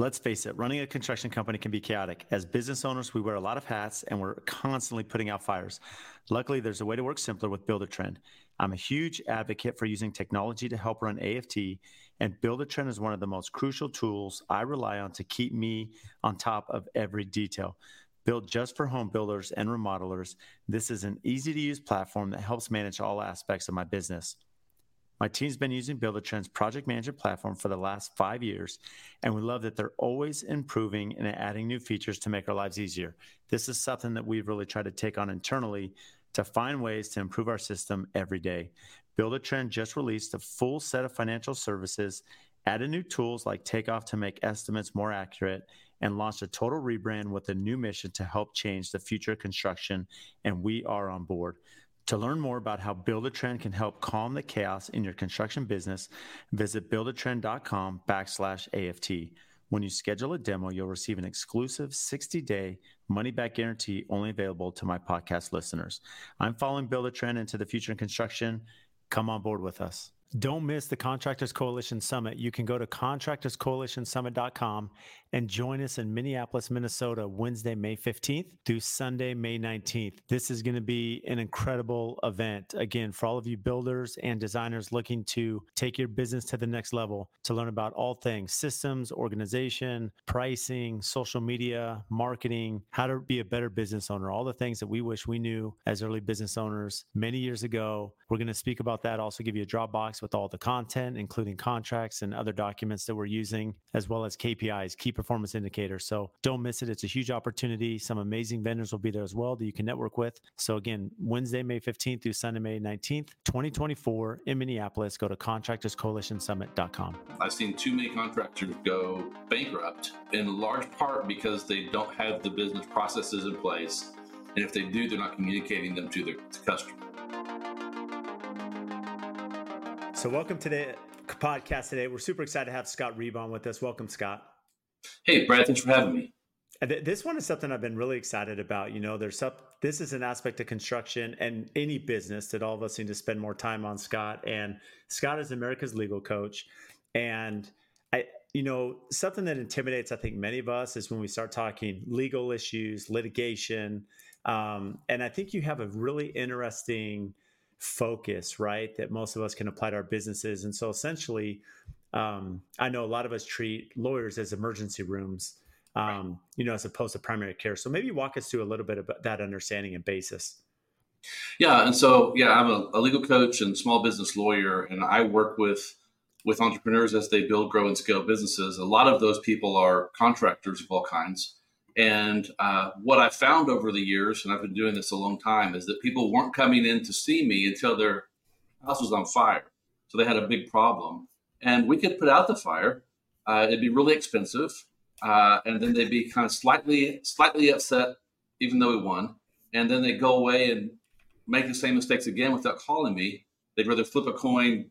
Let's face it, running a construction company can be chaotic. As business owners, we wear a lot of hats and we're constantly putting out fires. Luckily, there's a way to work simpler with Buildertrend. I'm a huge advocate for using technology to help run AFT, and Buildertrend is one of the most crucial tools I rely on to keep me on top of every detail. Built just for home builders and remodelers, this is an easy to use platform that helps manage all aspects of my business. My team's been using Buildertrend's project management platform for the last five years, and we love that they're always improving and adding new features to make our lives easier. This is something that we've really tried to take on internally to find ways to improve our system every day. Buildertrend just released a full set of financial services, added new tools like Takeoff to make estimates more accurate, and launched a total rebrand with a new mission to help change the future of construction, and we are on board. To learn more about how Buildertrend can help calm the chaos in your construction business, visit buildertrend.com backslash AFT. When you schedule a demo, you'll receive an exclusive 60-day money-back guarantee only available to my podcast listeners. I'm following Buildertrend into the future in construction. Come on board with us. Don't miss the Contractors Coalition Summit. You can go to contractorscoalitionsummit.com and join us in Minneapolis, Minnesota, Wednesday, May 15th through Sunday, May 19th. This is going to be an incredible event. Again, for all of you builders and designers looking to take your business to the next level, to learn about all things systems, organization, pricing, social media, marketing, how to be a better business owner, all the things that we wish we knew as early business owners many years ago. We're going to speak about that, also give you a Dropbox with all the content, including contracts and other documents that we're using, as well as KPIs, key performance indicators. So don't miss it. It's a huge opportunity. Some amazing vendors will be there as well that you can network with. So again, Wednesday, May 15th through Sunday, May 19th, 2024 in Minneapolis. Go to contractorscoalitionsummit.com. I've seen too many contractors go bankrupt in large part because they don't have the business processes in place. And if they do, they're not communicating them to the customer. So welcome to the podcast today. We're super excited to have Scott Reib on with us. Welcome, Scott. Hey, Brad, thanks for having me. This one is something I've been really excited about. You know, there's up, this is an aspect of construction and any business that all of us need to spend more time on, Scott. And Scott is America's legal coach. And I, you know, something that intimidates, I think, many of us is when we start talking legal issues, litigation. Um, and I think you have a really interesting focus, right? That most of us can apply to our businesses. And so essentially, um, I know a lot of us treat lawyers as emergency rooms, um, right. you know, as opposed to primary care. So maybe walk us through a little bit about that understanding and basis. Yeah, and so yeah, I'm a, a legal coach and small business lawyer, and I work with with entrepreneurs as they build, grow, and scale businesses. A lot of those people are contractors of all kinds. And uh, what I found over the years, and I've been doing this a long time, is that people weren't coming in to see me until their house was on fire. So they had a big problem and we could put out the fire. Uh, it'd be really expensive, uh, and then they'd be kind of slightly slightly upset, even though we won. And then they'd go away and make the same mistakes again without calling me. They'd rather flip a coin,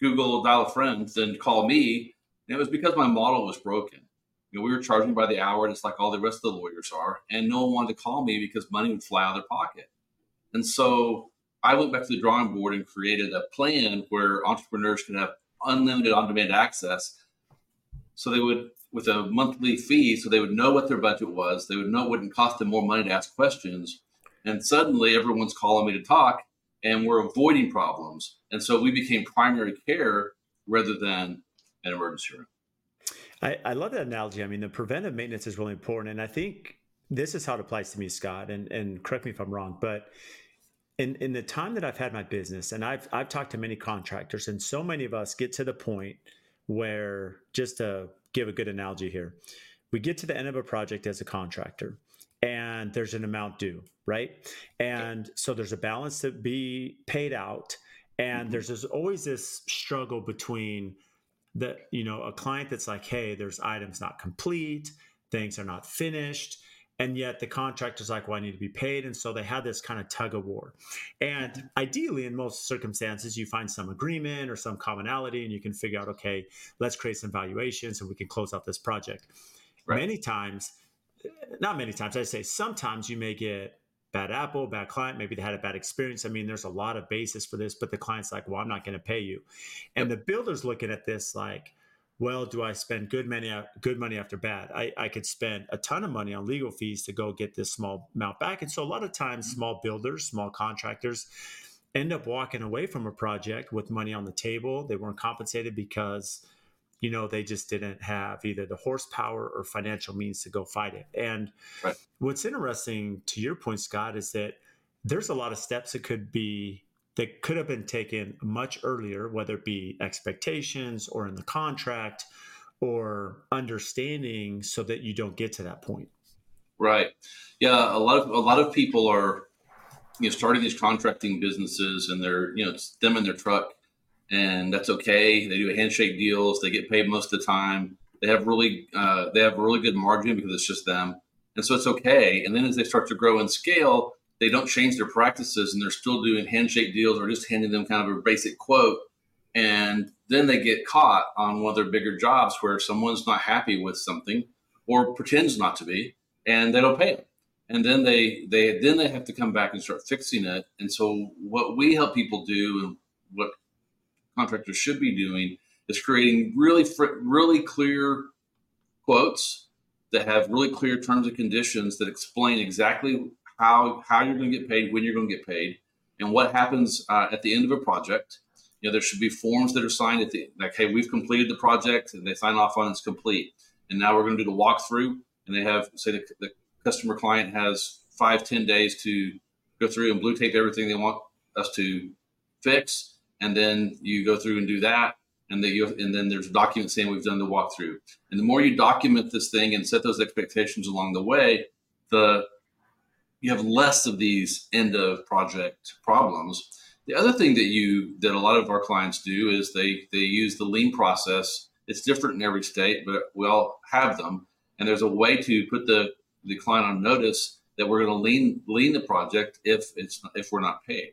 Google dial a friend than call me. And it was because my model was broken. Know, we were charging by the hour, just like all the rest of the lawyers are, and no one wanted to call me because money would fly out of their pocket. And so I went back to the drawing board and created a plan where entrepreneurs could have unlimited on-demand access. So they would, with a monthly fee, so they would know what their budget was. They would know it wouldn't cost them more money to ask questions. And suddenly, everyone's calling me to talk, and we're avoiding problems. And so we became primary care rather than an emergency room. I, I love that analogy. I mean, the preventive maintenance is really important, and I think this is how it applies to me, Scott. And and correct me if I'm wrong, but in in the time that I've had my business, and I've I've talked to many contractors, and so many of us get to the point where, just to give a good analogy here, we get to the end of a project as a contractor, and there's an amount due, right? And so there's a balance to be paid out, and mm-hmm. there's this, always this struggle between the you know a client that's like, hey, there's items not complete, things are not finished and yet the contractor's like well i need to be paid and so they have this kind of tug of war. And mm-hmm. ideally in most circumstances you find some agreement or some commonality and you can figure out okay let's create some valuations and we can close out this project. Right. many times eh, not many times i say sometimes you may get bad apple bad client maybe they had a bad experience i mean there's a lot of basis for this but the client's like well i'm not going to pay you and the builder's looking at this like well, do I spend good money good money after bad? I, I could spend a ton of money on legal fees to go get this small amount back. And so a lot of times mm-hmm. small builders, small contractors end up walking away from a project with money on the table. They weren't compensated because you know they just didn't have either the horsepower or financial means to go fight it. And right. what's interesting to your point, Scott, is that there's a lot of steps that could be that could have been taken much earlier, whether it be expectations or in the contract or understanding so that you don't get to that point. Right. Yeah. A lot of, a lot of people are, you know, starting these contracting businesses and they're, you know, it's them in their truck and that's okay. They do handshake deals. They get paid most of the time. They have really, uh, they have really good margin because it's just them. And so it's okay. And then as they start to grow and scale, they don't change their practices and they're still doing handshake deals or just handing them kind of a basic quote. And then they get caught on one of their bigger jobs where someone's not happy with something or pretends not to be, and they don't pay them. And then they they then they have to come back and start fixing it. And so what we help people do and what contractors should be doing is creating really really clear quotes that have really clear terms and conditions that explain exactly how how you're going to get paid, when you're going to get paid, and what happens uh, at the end of a project. You know, there should be forms that are signed at the like, hey, we've completed the project, and they sign off on it's complete. And now we're going to do the walkthrough, and they have say the, the customer client has five ten days to go through and blue tape everything they want us to fix, and then you go through and do that, and then you and then there's a document saying we've done the walkthrough. And the more you document this thing and set those expectations along the way, the you have less of these end of project problems. The other thing that you that a lot of our clients do is they they use the lien process. It's different in every state, but we all have them. And there's a way to put the the client on notice that we're going to lien lien the project if it's if we're not paid.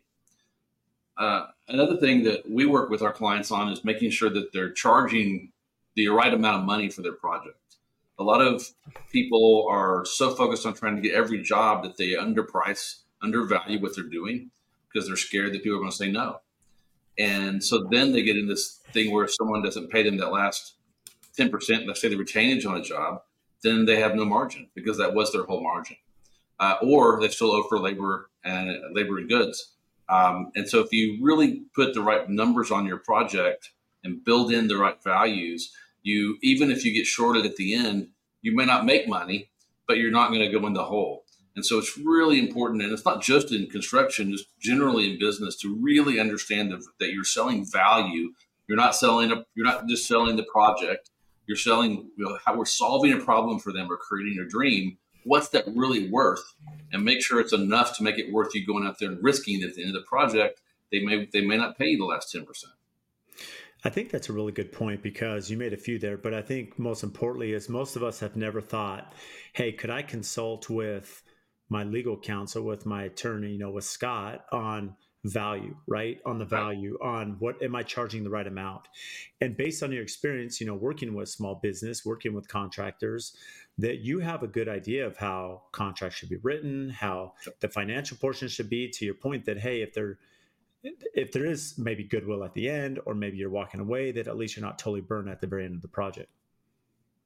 Uh, another thing that we work with our clients on is making sure that they're charging the right amount of money for their project a lot of people are so focused on trying to get every job that they underprice, undervalue what they're doing because they're scared that people are going to say no. And so then they get in this thing where if someone doesn't pay them that last 10%, let's say the retainage on a job, then they have no margin because that was their whole margin. Uh, or they still owe for labor and labor and goods. Um, and so if you really put the right numbers on your project and build in the right values, you even if you get shorted at the end, you may not make money, but you're not going to go in the hole. And so it's really important, and it's not just in construction, just generally in business, to really understand that you're selling value. You're not selling a, you're not just selling the project. You're selling you know, how we're solving a problem for them or creating a dream. What's that really worth? And make sure it's enough to make it worth you going out there and risking at the end of the project. They may they may not pay you the last ten percent. I think that's a really good point because you made a few there, but I think most importantly is most of us have never thought, hey, could I consult with my legal counsel, with my attorney, you know, with Scott on value, right? On the value, on what am I charging the right amount? And based on your experience, you know, working with small business, working with contractors, that you have a good idea of how contracts should be written, how the financial portion should be to your point that, hey, if they're if there is maybe goodwill at the end, or maybe you're walking away, that at least you're not totally burned at the very end of the project.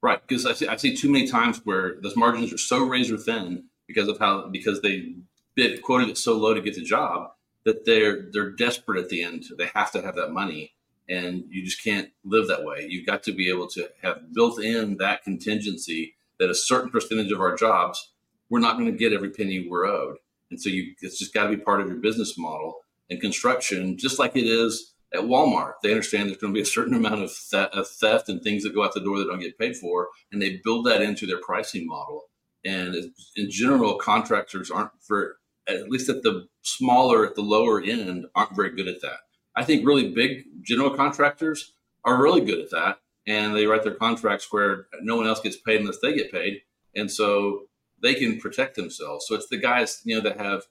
Right, because I see I see too many times where those margins are so razor thin because of how because they bid quoted it so low to get the job that they're they're desperate at the end. They have to have that money, and you just can't live that way. You've got to be able to have built in that contingency that a certain percentage of our jobs we're not going to get every penny we're owed, and so you it's just got to be part of your business model and construction, just like it is at Walmart. They understand there's going to be a certain amount of, of theft and things that go out the door that don't get paid for, and they build that into their pricing model. And in general, contractors aren't for at least at the smaller, at the lower end, aren't very good at that. I think really big general contractors are really good at that, and they write their contracts where no one else gets paid unless they get paid, and so they can protect themselves. So it's the guys you know that have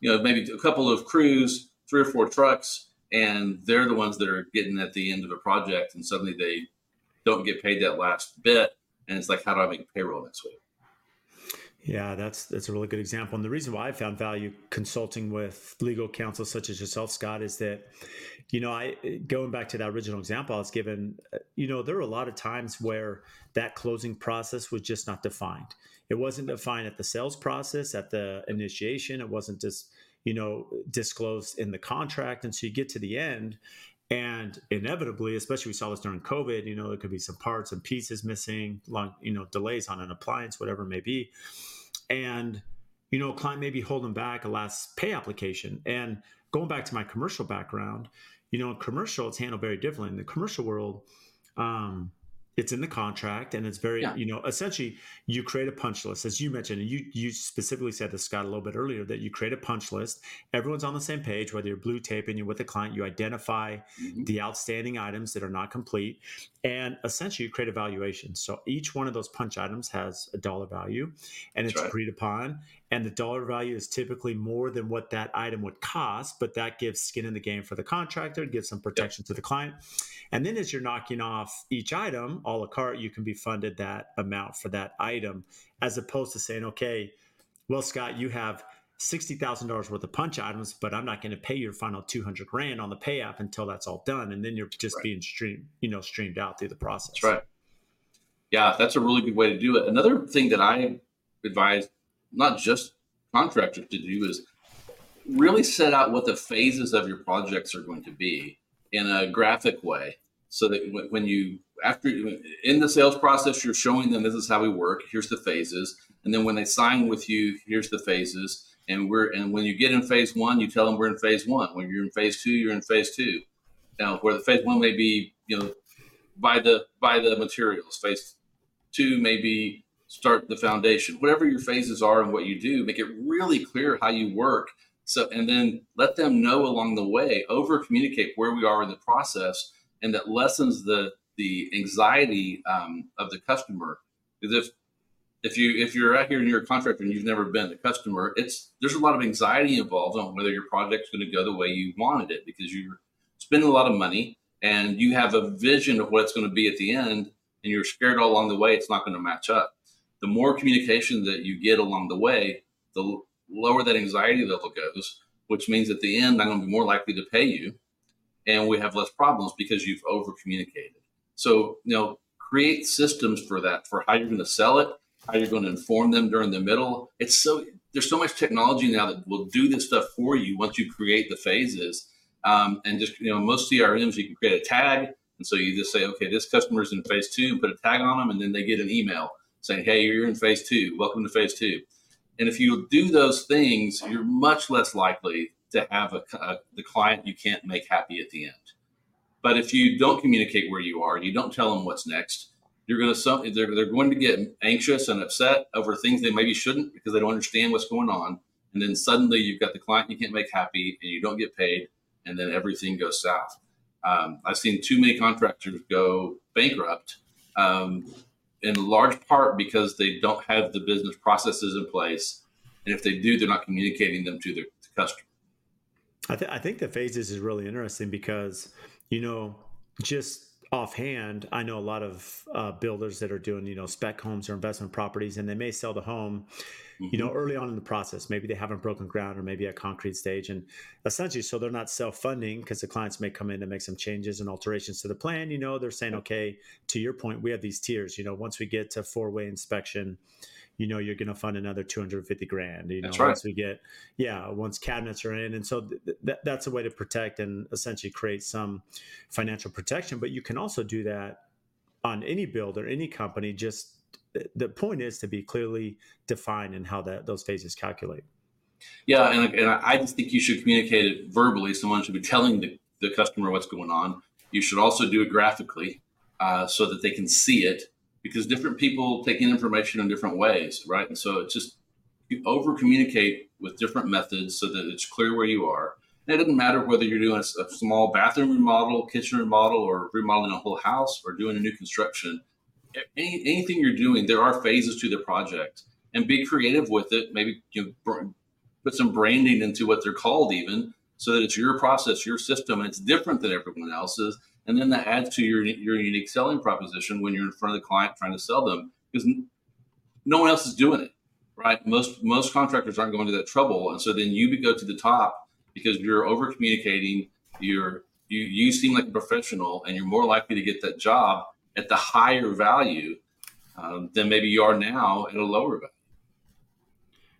you know maybe a couple of crews three or four trucks, and they're the ones that are getting at the end of a project, and suddenly they don't get paid that last bit, and it's like, how do I make payroll next week? Yeah, that's that's a really good example. And the reason why I found value consulting with legal counsel such as yourself, Scott, is that, you know, I going back to that original example I was given, you know, there were a lot of times where that closing process was just not defined. It wasn't defined at the sales process, at the initiation. It wasn't just, you know, disclosed in the contract. And so you get to the end and inevitably, especially we saw this during COVID, you know, there could be some parts and pieces missing, long, you know, delays on an appliance, whatever it may be. And, you know, a client may be holding back a last pay application. And going back to my commercial background, you know, in commercial, it's handled very differently. In the commercial world, um, it's in the contract and it's very yeah. you know essentially you create a punch list as you mentioned and you you specifically said this scott a little bit earlier that you create a punch list everyone's on the same page whether you're blue taping you're with the client you identify mm-hmm. the outstanding items that are not complete and essentially you create a valuation so each one of those punch items has a dollar value and it's right. agreed upon and the dollar value is typically more than what that item would cost but that gives skin in the game for the contractor gives some protection yep. to the client and then as you're knocking off each item a la carte you can be funded that amount for that item as opposed to saying okay well scott you have $60,000 worth of punch items, but I'm not going to pay your final 200 grand on the pay app until that's all done. And then you're just right. being streamed, you know, streamed out through the process. That's right. Yeah, that's a really good way to do it. Another thing that I advise not just contractors to do is really set out what the phases of your projects are going to be in a graphic way so that when you after in the sales process you're showing them this is how we work. Here's the phases. And then when they sign with you here's the phases. And we're and when you get in phase one you tell them we're in phase one. When you're in phase two you're in phase two. Now where the phase one may be you know buy the buy the materials. Phase two may be start the foundation, whatever your phases are and what you do, make it really clear how you work. So, and then let them know along the way, over communicate where we are in the process, and that lessens the the anxiety um, of the customer. Because if if you if you're out here and you're a contractor and you've never been a customer, it's there's a lot of anxiety involved on whether your project's going to go the way you wanted it because you're spending a lot of money and you have a vision of what it's going to be at the end, and you're scared all along the way it's not going to match up the more communication that you get along the way, the lower that anxiety level goes, which means at the end, I'm going to be more likely to pay you. And we have less problems because you've over communicated. So, you know, create systems for that, for how you're going to sell it, how you're going to inform them during the middle. It's so, there's so much technology now that will do this stuff for you once you create the phases. Um, and just, you know, most CRMs, you can create a tag. And so you just say, okay, this customer's in phase two, and put a tag on them, and then they get an email saying, hey, you're in phase two. Welcome to phase two. And if you do those things, you're much less likely to have a, a, the client you can't make happy at the end. But if you don't communicate where you are, you don't tell them what's next, you're going to they're, they're going to get anxious and upset over things they maybe shouldn't because they don't understand what's going on. And then suddenly you've got the client you can't make happy and you don't get paid, and then everything goes south. Um, I've seen too many contractors go bankrupt um, in large part because they don't have the business processes in place. And if they do, they're not communicating them to their to customer. I, th- I think the phases is really interesting because, you know, just offhand, I know a lot of uh, builders that are doing, you know, spec homes or investment properties, and they may sell the home mm-hmm. you know, mm-hmm. early on in the process. Maybe they haven't broken ground or maybe a concrete stage. And essentially, so they're not self funding because the clients may come in and make some changes and alterations to the plan. You know, they're saying, okay, to your point, we have these tiers. You know, once we get to four way inspection, you know you're going to fund another 250 grand you know right. once we get yeah once cabinets are in and so th- th- that's a way to protect and essentially create some financial protection but you can also do that on any build or any company just the point is to be clearly defined in how that those phases calculate. Yeah, and, and I just think you should communicate it verbally. Someone should be telling the, the customer what's going on. You should also do it graphically uh, so that they can see it because different people take in information in different ways, right? And so it's just you over communicate with different methods so that it's clear where you are. And it doesn't matter whether you're doing a, a small bathroom remodel, kitchen remodel, or remodeling a whole house or doing a new construction any, anything you're doing, there are phases to the project, and be creative with it. Maybe you know, put some branding into what they're called, even so that it's your process, your system, and it's different than everyone else's. And then that adds to your your unique selling proposition when you're in front of the client trying to sell them, because no one else is doing it, right? Most most contractors aren't going to that trouble, and so then you go to the top because you're over communicating. You're you you seem like a professional, and you're more likely to get that job at the higher value um, than maybe you are now at a lower value.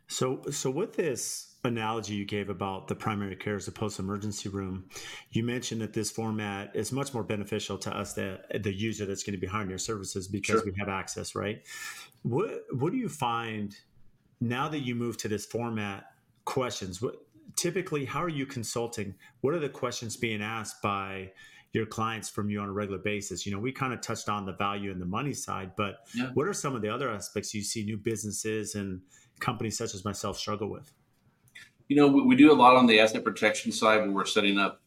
So so with this analogy you gave about the primary care as opposed to emergency room, you mentioned that this format is much more beneficial to us, the, the user that's going to be hiring your services because sure. we have access, right? What what do you find now that you move to this format? Questions. What, typically, how are you consulting? What are the questions being asked by your clients from you on a regular basis? You know, we kind of touched on the value and the money side, but yeah. what are some of the other aspects you see new businesses and companies such as myself struggle with? You know, we, we do a lot on the asset protection side where we're setting up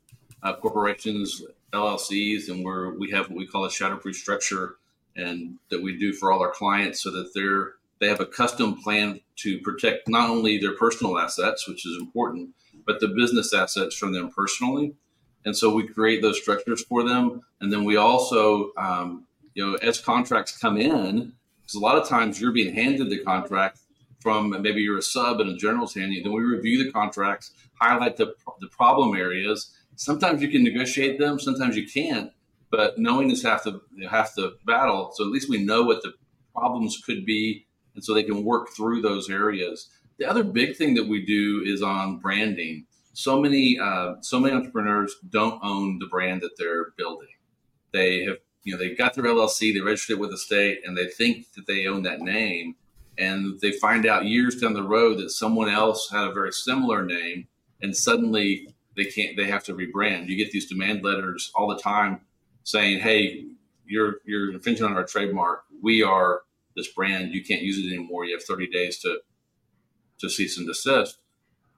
uh, corporations, LLCs, and where we have what we call a shatterproof structure, and that we do for all our clients so that they're they have a custom plan to protect not only their personal assets, which is important, but the business assets from them personally. And so we create those structures for them, and then we also, um, you know, as contracts come in, because a lot of times you're being handed the contract from maybe you're a sub and a general's hand. Then we review the contracts, highlight the, the problem areas. Sometimes you can negotiate them, sometimes you can't. But knowing is half the half the battle. So at least we know what the problems could be, and so they can work through those areas. The other big thing that we do is on branding. So many uh, so many entrepreneurs don't own the brand that they're building. They have you know they got their LLC, they registered it with the state, and they think that they own that name and they find out years down the road that someone else had a very similar name and suddenly they can't they have to rebrand. You get these demand letters all the time saying hey you're you're infringing on our trademark. We are this brand. You can't use it anymore. You have 30 days to to cease and desist.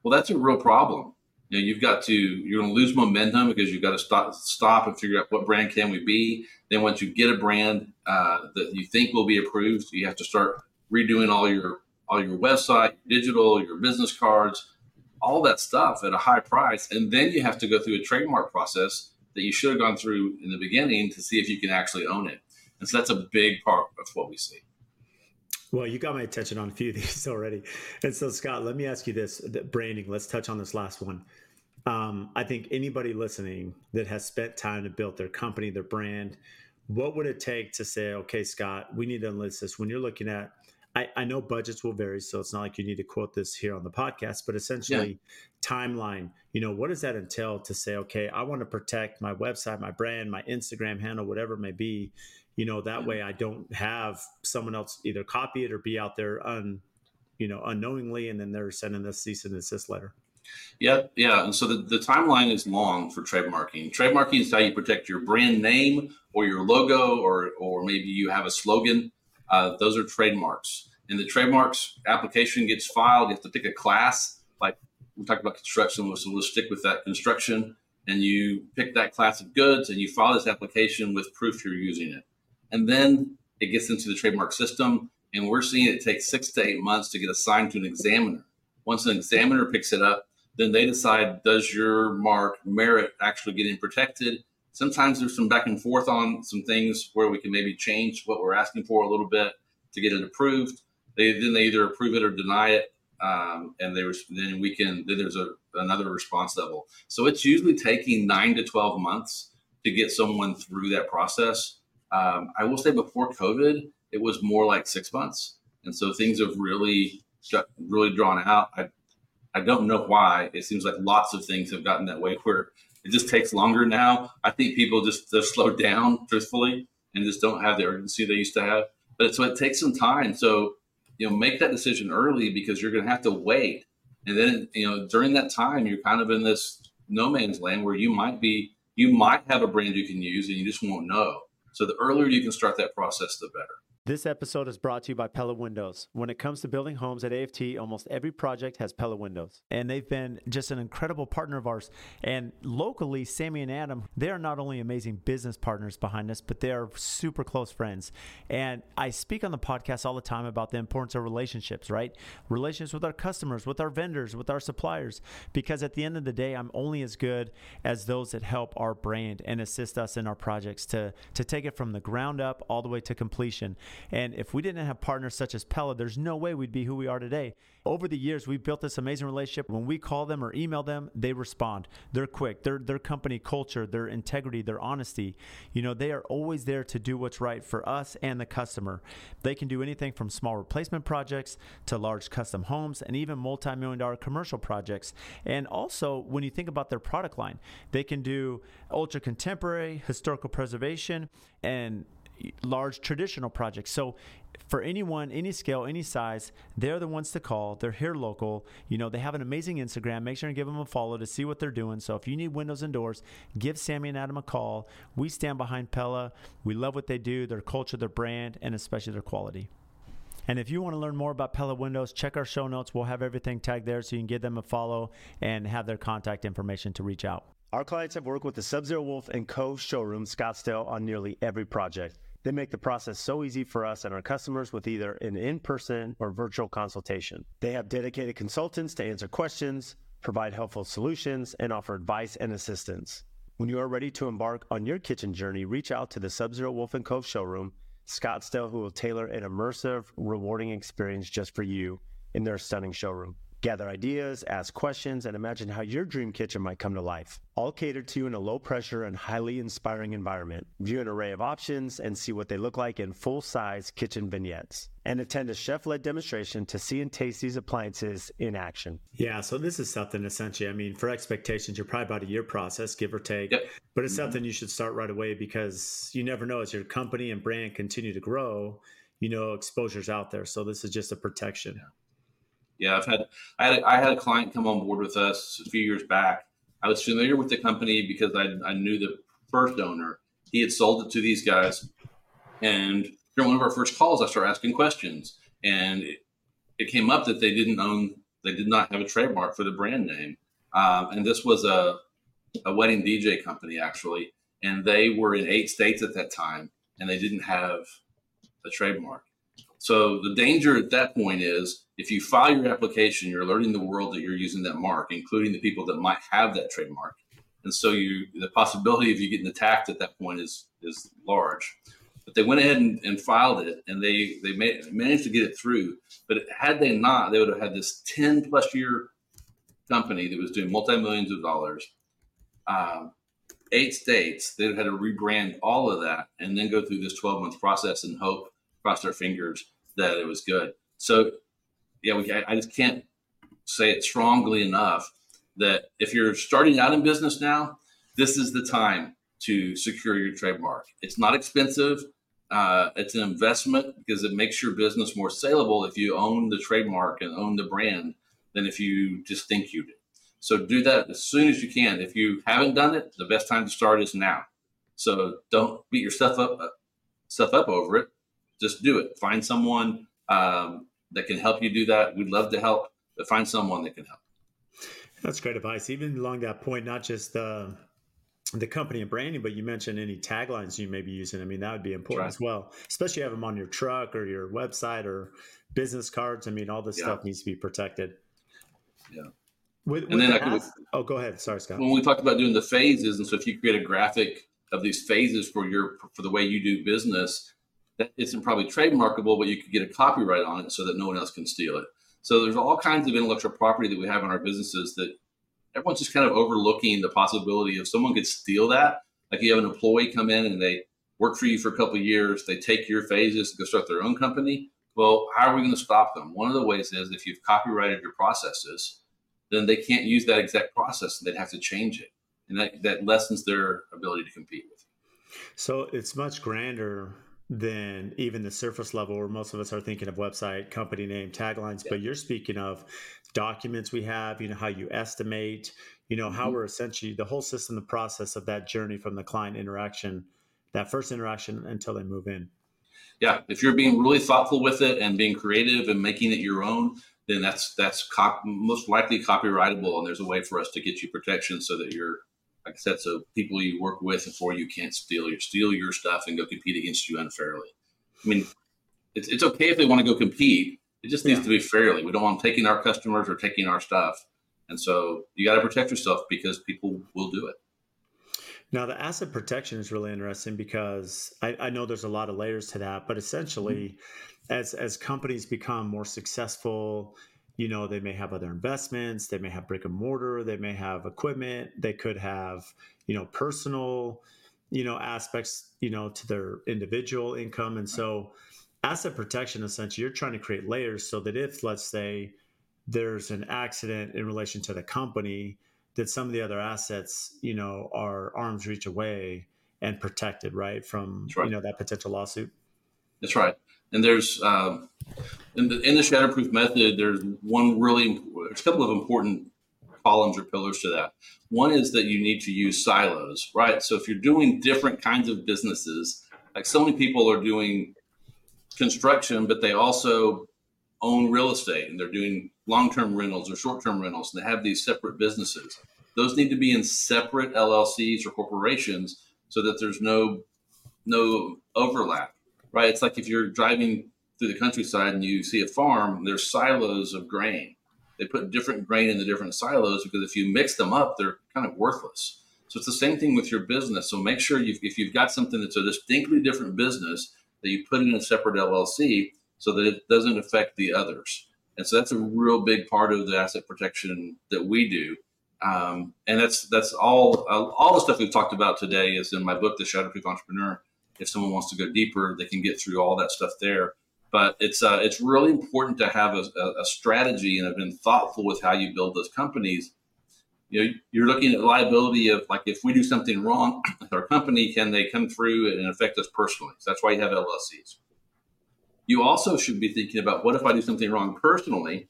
Well that's a real problem. You know you've got to you're going to lose momentum because you've got to stop stop and figure out what brand can we be. Then once you get a brand uh, that you think will be approved you have to start redoing all your all your website, digital, your business cards, all that stuff at a high price, and then you have to go through a trademark process that you should have gone through in the beginning to see if you can actually own it. And so that's a big part of what we see. Well, you got my attention on a few of these already. And so, Scott, let me ask you this branding. Let's touch on this last one. Um, I think anybody listening that has spent time to build their company, their brand, what would it take to say, okay, Scott, we need to enlist this? When you're looking at I, I know budgets will vary, so it's not like you need to quote this here on the podcast, but essentially, yeah. timeline. You know, what does that entail to say, okay, I want to protect my website, my brand, my Instagram handle, whatever it may be. You know, that yeah. way mm-hmm. I don't have someone else either copy it or be out there un, you know, unknowingly, and then they're sending this cease and desist letter. Yeah, yeah. And so the, the timeline is long for trademarking. Trademarking is how you protect your brand name or your logo, or or maybe you have a slogan uh, those are trademarks. And the trademarks application gets filed. You have to pick a class. Like we talked about construction, so we'll stick with that construction. And you pick that class of goods and you file this application with proof you're using it. And then it gets into the trademark system. And we're seeing it take six to eight months to get assigned to an examiner. Once an examiner picks it up, then they decide does your mark merit actually getting protected sometimes there's some back and forth on some things where we can maybe change what we're asking for a little bit to get it approved. They then they either approve it or deny it, um, and then we can then there's a, another response level. So it's usually taking nine to twelve months to get someone through that process. Um, I will say before COVID, it was more like six months, and so things have really really drawn out. I I don't know why. It seems like lots of things have gotten that way where it just takes longer now. I think people just they're slowed down, truthfully, and just don't have the urgency they used to have. But so it takes some time. So you know, make that decision early because you're going to have to wait, and then you know during that time you're kind of in this no man's land where you might be you might have a brand you can use and you just won't know. So the earlier you can start that process, the better. This episode is brought to you by Pella Windows. When it comes to building homes at AFT, almost every project has Pella Windows. And they've been just an incredible partner of ours. And locally, Sammy and Adam, they are not only amazing business partners behind us, but they are super close friends. And I speak on the podcast all the time about the importance of relationships, right? Relationships with our customers, with our vendors, with our suppliers. Because at the end of the day, I'm only as good as those that help our brand and assist us in our projects to, to take it from the ground up all the way to completion. And if we didn't have partners such as Pella, there's no way we'd be who we are today. Over the years, we've built this amazing relationship. When we call them or email them, they respond. They're quick. Their their company culture, their integrity, their honesty. You know, they are always there to do what's right for us and the customer. They can do anything from small replacement projects to large custom homes and even multi-million dollar commercial projects. And also, when you think about their product line, they can do ultra contemporary, historical preservation, and large traditional projects. So for anyone, any scale, any size, they're the ones to call. They're here local. You know, they have an amazing Instagram. Make sure and give them a follow to see what they're doing. So if you need windows and doors, give Sammy and Adam a call. We stand behind Pella. We love what they do, their culture, their brand, and especially their quality. And if you want to learn more about Pella Windows, check our show notes. We'll have everything tagged there so you can give them a follow and have their contact information to reach out. Our clients have worked with the Sub Zero Wolf Cove showroom, Scottsdale, on nearly every project. They make the process so easy for us and our customers with either an in person or virtual consultation. They have dedicated consultants to answer questions, provide helpful solutions, and offer advice and assistance. When you are ready to embark on your kitchen journey, reach out to the Sub Zero Wolf Cove showroom, Scottsdale, who will tailor an immersive, rewarding experience just for you in their stunning showroom. Gather ideas, ask questions, and imagine how your dream kitchen might come to life. All catered to you in a low pressure and highly inspiring environment. View an array of options and see what they look like in full size kitchen vignettes. And attend a chef led demonstration to see and taste these appliances in action. Yeah, so this is something essentially, I mean, for expectations, you're probably about a year process, give or take. Yep. But it's mm-hmm. something you should start right away because you never know as your company and brand continue to grow, you know, exposure's out there. So this is just a protection. Yeah. Yeah, I've had I had a, I had a client come on board with us a few years back. I was familiar with the company because I, I knew the first owner. He had sold it to these guys, and during one of our first calls, I started asking questions, and it, it came up that they didn't own, they did not have a trademark for the brand name, um, and this was a a wedding DJ company actually, and they were in eight states at that time, and they didn't have a trademark. So the danger at that point is if you file your application, you're alerting the world that you're using that mark, including the people that might have that trademark. And so you the possibility of you getting attacked at that point is is large. But they went ahead and, and filed it, and they they made, managed to get it through. But had they not, they would have had this ten plus year company that was doing multi millions of dollars, um, eight states. They would have had to rebrand all of that and then go through this twelve month process and hope, cross their fingers that it was good. So, yeah, we, I, I just can't say it strongly enough that if you're starting out in business now, this is the time to secure your trademark. It's not expensive. Uh, it's an investment because it makes your business more saleable if you own the trademark and own the brand than if you just think you do. So do that as soon as you can. If you haven't done it, the best time to start is now. So don't beat yourself up uh, stuff up over it just do it. Find someone um, that can help you do that. We'd love to help, but find someone that can help. That's great advice. Even along that point, not just the the company and branding, but you mentioned any taglines you may be using. I mean, that would be important right. as well, especially have them on your truck or your website or business cards. I mean, all this yeah. stuff needs to be protected. Yeah. With, and then the I could, oh, go ahead. Sorry, Scott. When we talked about doing the phases, and so if you create a graphic of these phases for your for the way you do business, that isn't probably trademarkable, but you could get a copyright on it so that no one else can steal it. So there's all kinds of intellectual property that we have in our businesses that everyone's just kind of overlooking the possibility of someone could steal that. Like you have an employee come in and they work for you for a couple years, they take your phases to go start their own company. Well, how are we going to stop them? One of the ways is if you've copyrighted your processes, then they can't use that exact process and they'd have to change it. And that, that lessens their ability to compete with you. So it's much grander than even the surface level where most of us are thinking of website, company name, taglines, yeah. but you're speaking of documents we have, you know, how you estimate, you know, mm-hmm. how we're essentially the whole system, the process of that journey from the client interaction, that first interaction until they move in. Yeah. If you're being really thoughtful with it and being creative and making it your own, then that's that's cop- most likely copyrightable, and there's a way for us to get you protection so that you're like I said, so people you work with and for you can't steal your steal your stuff and go compete against you unfairly. I mean, it's, it's okay if they want to go compete. It just needs yeah. to be fairly. We don't want them taking our customers or taking our stuff. And so you got to protect yourself because people will do it. Now, the asset protection is really interesting because I, I know there's a lot of layers to that, but essentially, mm-hmm. as as companies become more successful, you know, they may have other investments, they may have brick and mortar, they may have equipment, they could have, you know, personal, you know, aspects, you know, to their individual income, and so asset protection essentially you're trying to create layers so that if let's say there's an accident in relation to the company that some of the other assets, you know, are arm's reach away and protected, right, from right. you know that potential lawsuit. That's right. And there's um, in the in the shatterproof method, there's one really there's a couple of important columns or pillars to that. One is that you need to use silos, right? So if you're doing different kinds of businesses, like so many people are doing construction, but they also own real estate and they're doing long-term rentals or short-term rentals and they have these separate businesses those need to be in separate llcs or corporations so that there's no no overlap right it's like if you're driving through the countryside and you see a farm there's silos of grain they put different grain in the different silos because if you mix them up they're kind of worthless so it's the same thing with your business so make sure you if you've got something that's a distinctly different business that you put in a separate llc so that it doesn't affect the others. And so that's a real big part of the asset protection that we do. Um, and that's that's all uh, all the stuff we've talked about today is in my book, The Shatterproof Entrepreneur. If someone wants to go deeper, they can get through all that stuff there. But it's uh, it's really important to have a, a strategy and have been thoughtful with how you build those companies. You know, you're looking at liability of like if we do something wrong with our company, can they come through and affect us personally? So that's why you have LLCs you also should be thinking about what if I do something wrong personally?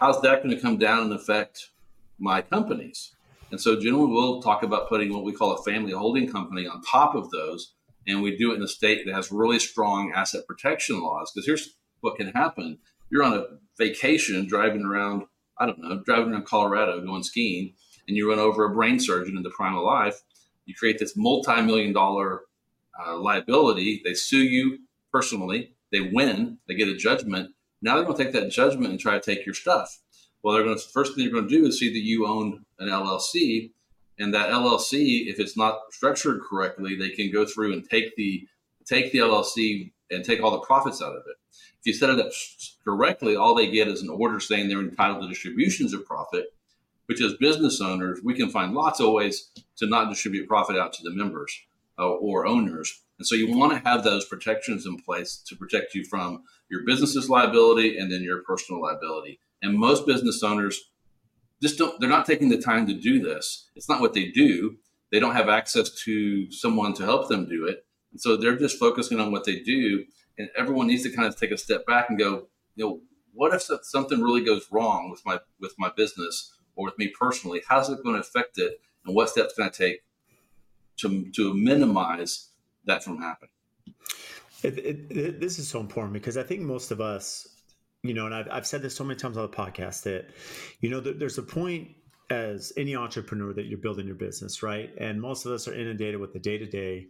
How's that going to come down and affect my companies? And so generally we'll talk about putting what we call a family holding company on top of those. And we do it in a state that has really strong asset protection laws. Because here's what can happen. You're on a vacation driving around, I don't know, driving around Colorado going skiing, and you run over a brain surgeon in the prime of life. You create this multi-million dollar uh, liability. They sue you personally they win, they get a judgment. Now they're going to take that judgment and try to take your stuff. Well, they're going to first thing they're going to do is see that you own an LLC, and that LLC, if it's not structured correctly, they can go through and take the take the LLC and take all the profits out of it. If you set it up correctly, all they get is an order saying they're entitled to distributions of profit, which as business owners, we can find lots of ways to not distribute profit out to the members uh, or owners. And so you want to have those protections in place to protect you from your business's liability and then your personal liability. And most business owners just don't, they're not taking the time to do this. It's not what they do. They don't have access to someone to help them do it. And so they're just focusing on what they do. And everyone needs to kind of take a step back and go, you know, what if something really goes wrong with my with my business or with me personally? How's it going to affect it? And what steps can I take to to minimize that from happening. It, it, this is so important because I think most of us, you know, and I've, I've said this so many times on the podcast that, you know, there's a point as any entrepreneur that you're building your business, right? And most of us are inundated with the day to day,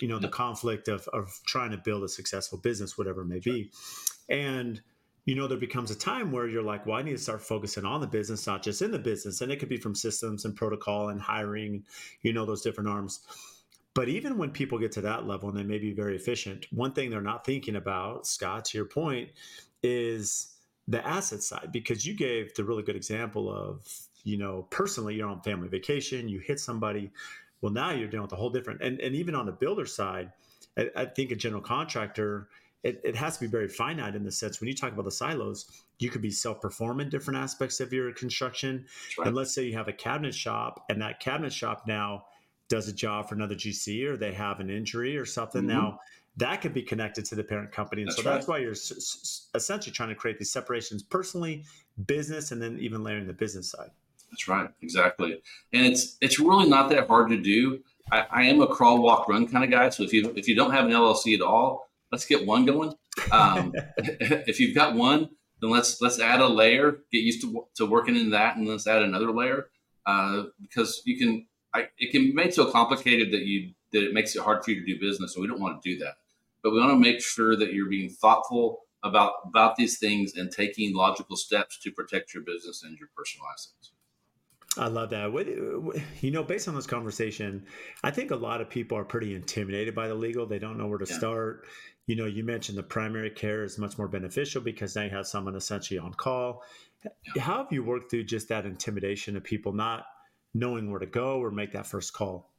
you know, the conflict of, of trying to build a successful business, whatever it may be. And, you know, there becomes a time where you're like, well, I need to start focusing on the business, not just in the business. And it could be from systems and protocol and hiring, you know, those different arms. But even when people get to that level and they may be very efficient, one thing they're not thinking about, Scott, to your point, is the asset side because you gave the really good example of, you know, personally, you're on family vacation, you hit somebody. Well, now you're dealing with a whole different, and, and even on the builder side, I, I think a general contractor, it, it, has to be very finite in the sense when you talk about the silos, you could be self-perform in different aspects of your construction. Right. And let's say you have a cabinet shop, and that cabinet shop now does a job for another GC or they have an injury or something. Mm-hmm. Now that could be connected to the parent company. And that's so right. that's why you're essentially trying to create these separations personally, business, and then even layering the business side. That's right. Exactly. And it's, it's really not that hard to do. I, I, am a crawl, walk, run kind of guy. So if you, if you don't have an LLC at all, let's get one going. Um, if you've got one, then let's, let's add a layer, get used to, to working in that. And let's add another layer. Uh, because you can I, it can be made so complicated that you that it makes it hard for you to do business, and we don't want to do that. But we want to make sure that you're being thoughtful about about these things and taking logical steps to protect your business and your personal assets. I love that. You know, based on this conversation, I think a lot of people are pretty intimidated by the legal. They don't know where to yeah. start. You know, you mentioned the primary care is much more beneficial because now you have someone essentially on call. Yeah. How have you worked through just that intimidation of people not knowing where to go or make that first call?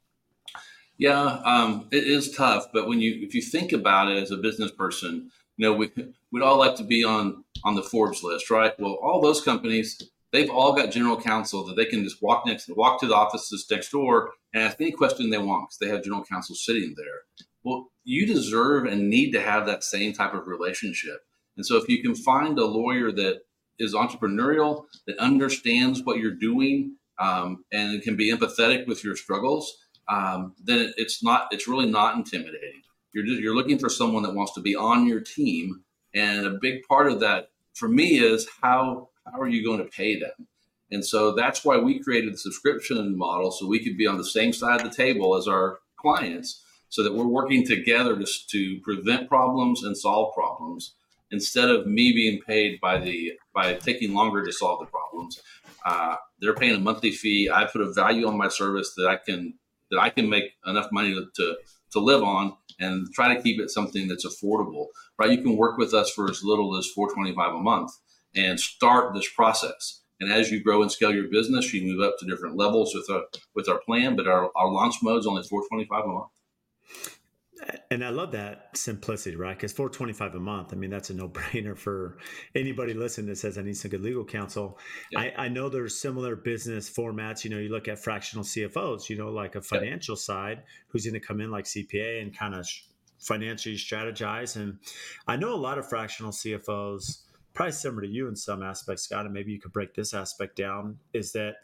Yeah, um, it is tough. But when you, if you think about it as a business person, you know, we, we'd all like to be on on the Forbes list, right? Well, all those companies, they've all got general counsel that they can just walk next, walk to the offices next door and ask any question they want because they have general counsel sitting there. Well, you deserve and need to have that same type of relationship. And so, if you can find a lawyer that is entrepreneurial, that understands what you're doing, um, and can be empathetic with your struggles, um, then it's not. It's really not intimidating. You're just, you're looking for someone that wants to be on your team, and a big part of that for me is how how are you going to pay them? And so that's why we created the subscription model so we could be on the same side of the table as our clients so that we're working together to, to prevent problems and solve problems instead of me being paid by the by taking longer to solve the problems uh, they're paying a monthly fee i put a value on my service that i can that i can make enough money to, to, to live on and try to keep it something that's affordable right? You can work with us for as little as 425 a month and start this process. And as you grow and scale your business you move up to different levels with our with our plan but our, our launch mode is only 425 a month and I love that simplicity, right? Because 425 a month, I mean, that's a no brainer for anybody listening that says I need some good legal counsel. Yeah. I, I, know there's similar business formats. You know, you look at fractional CFOs, you know, like a financial yeah. side who's going to come in like CPA and kind of financially strategize. And I know a lot of fractional CFOs, probably similar to you in some aspects, Scott, and maybe you could break this aspect down, is that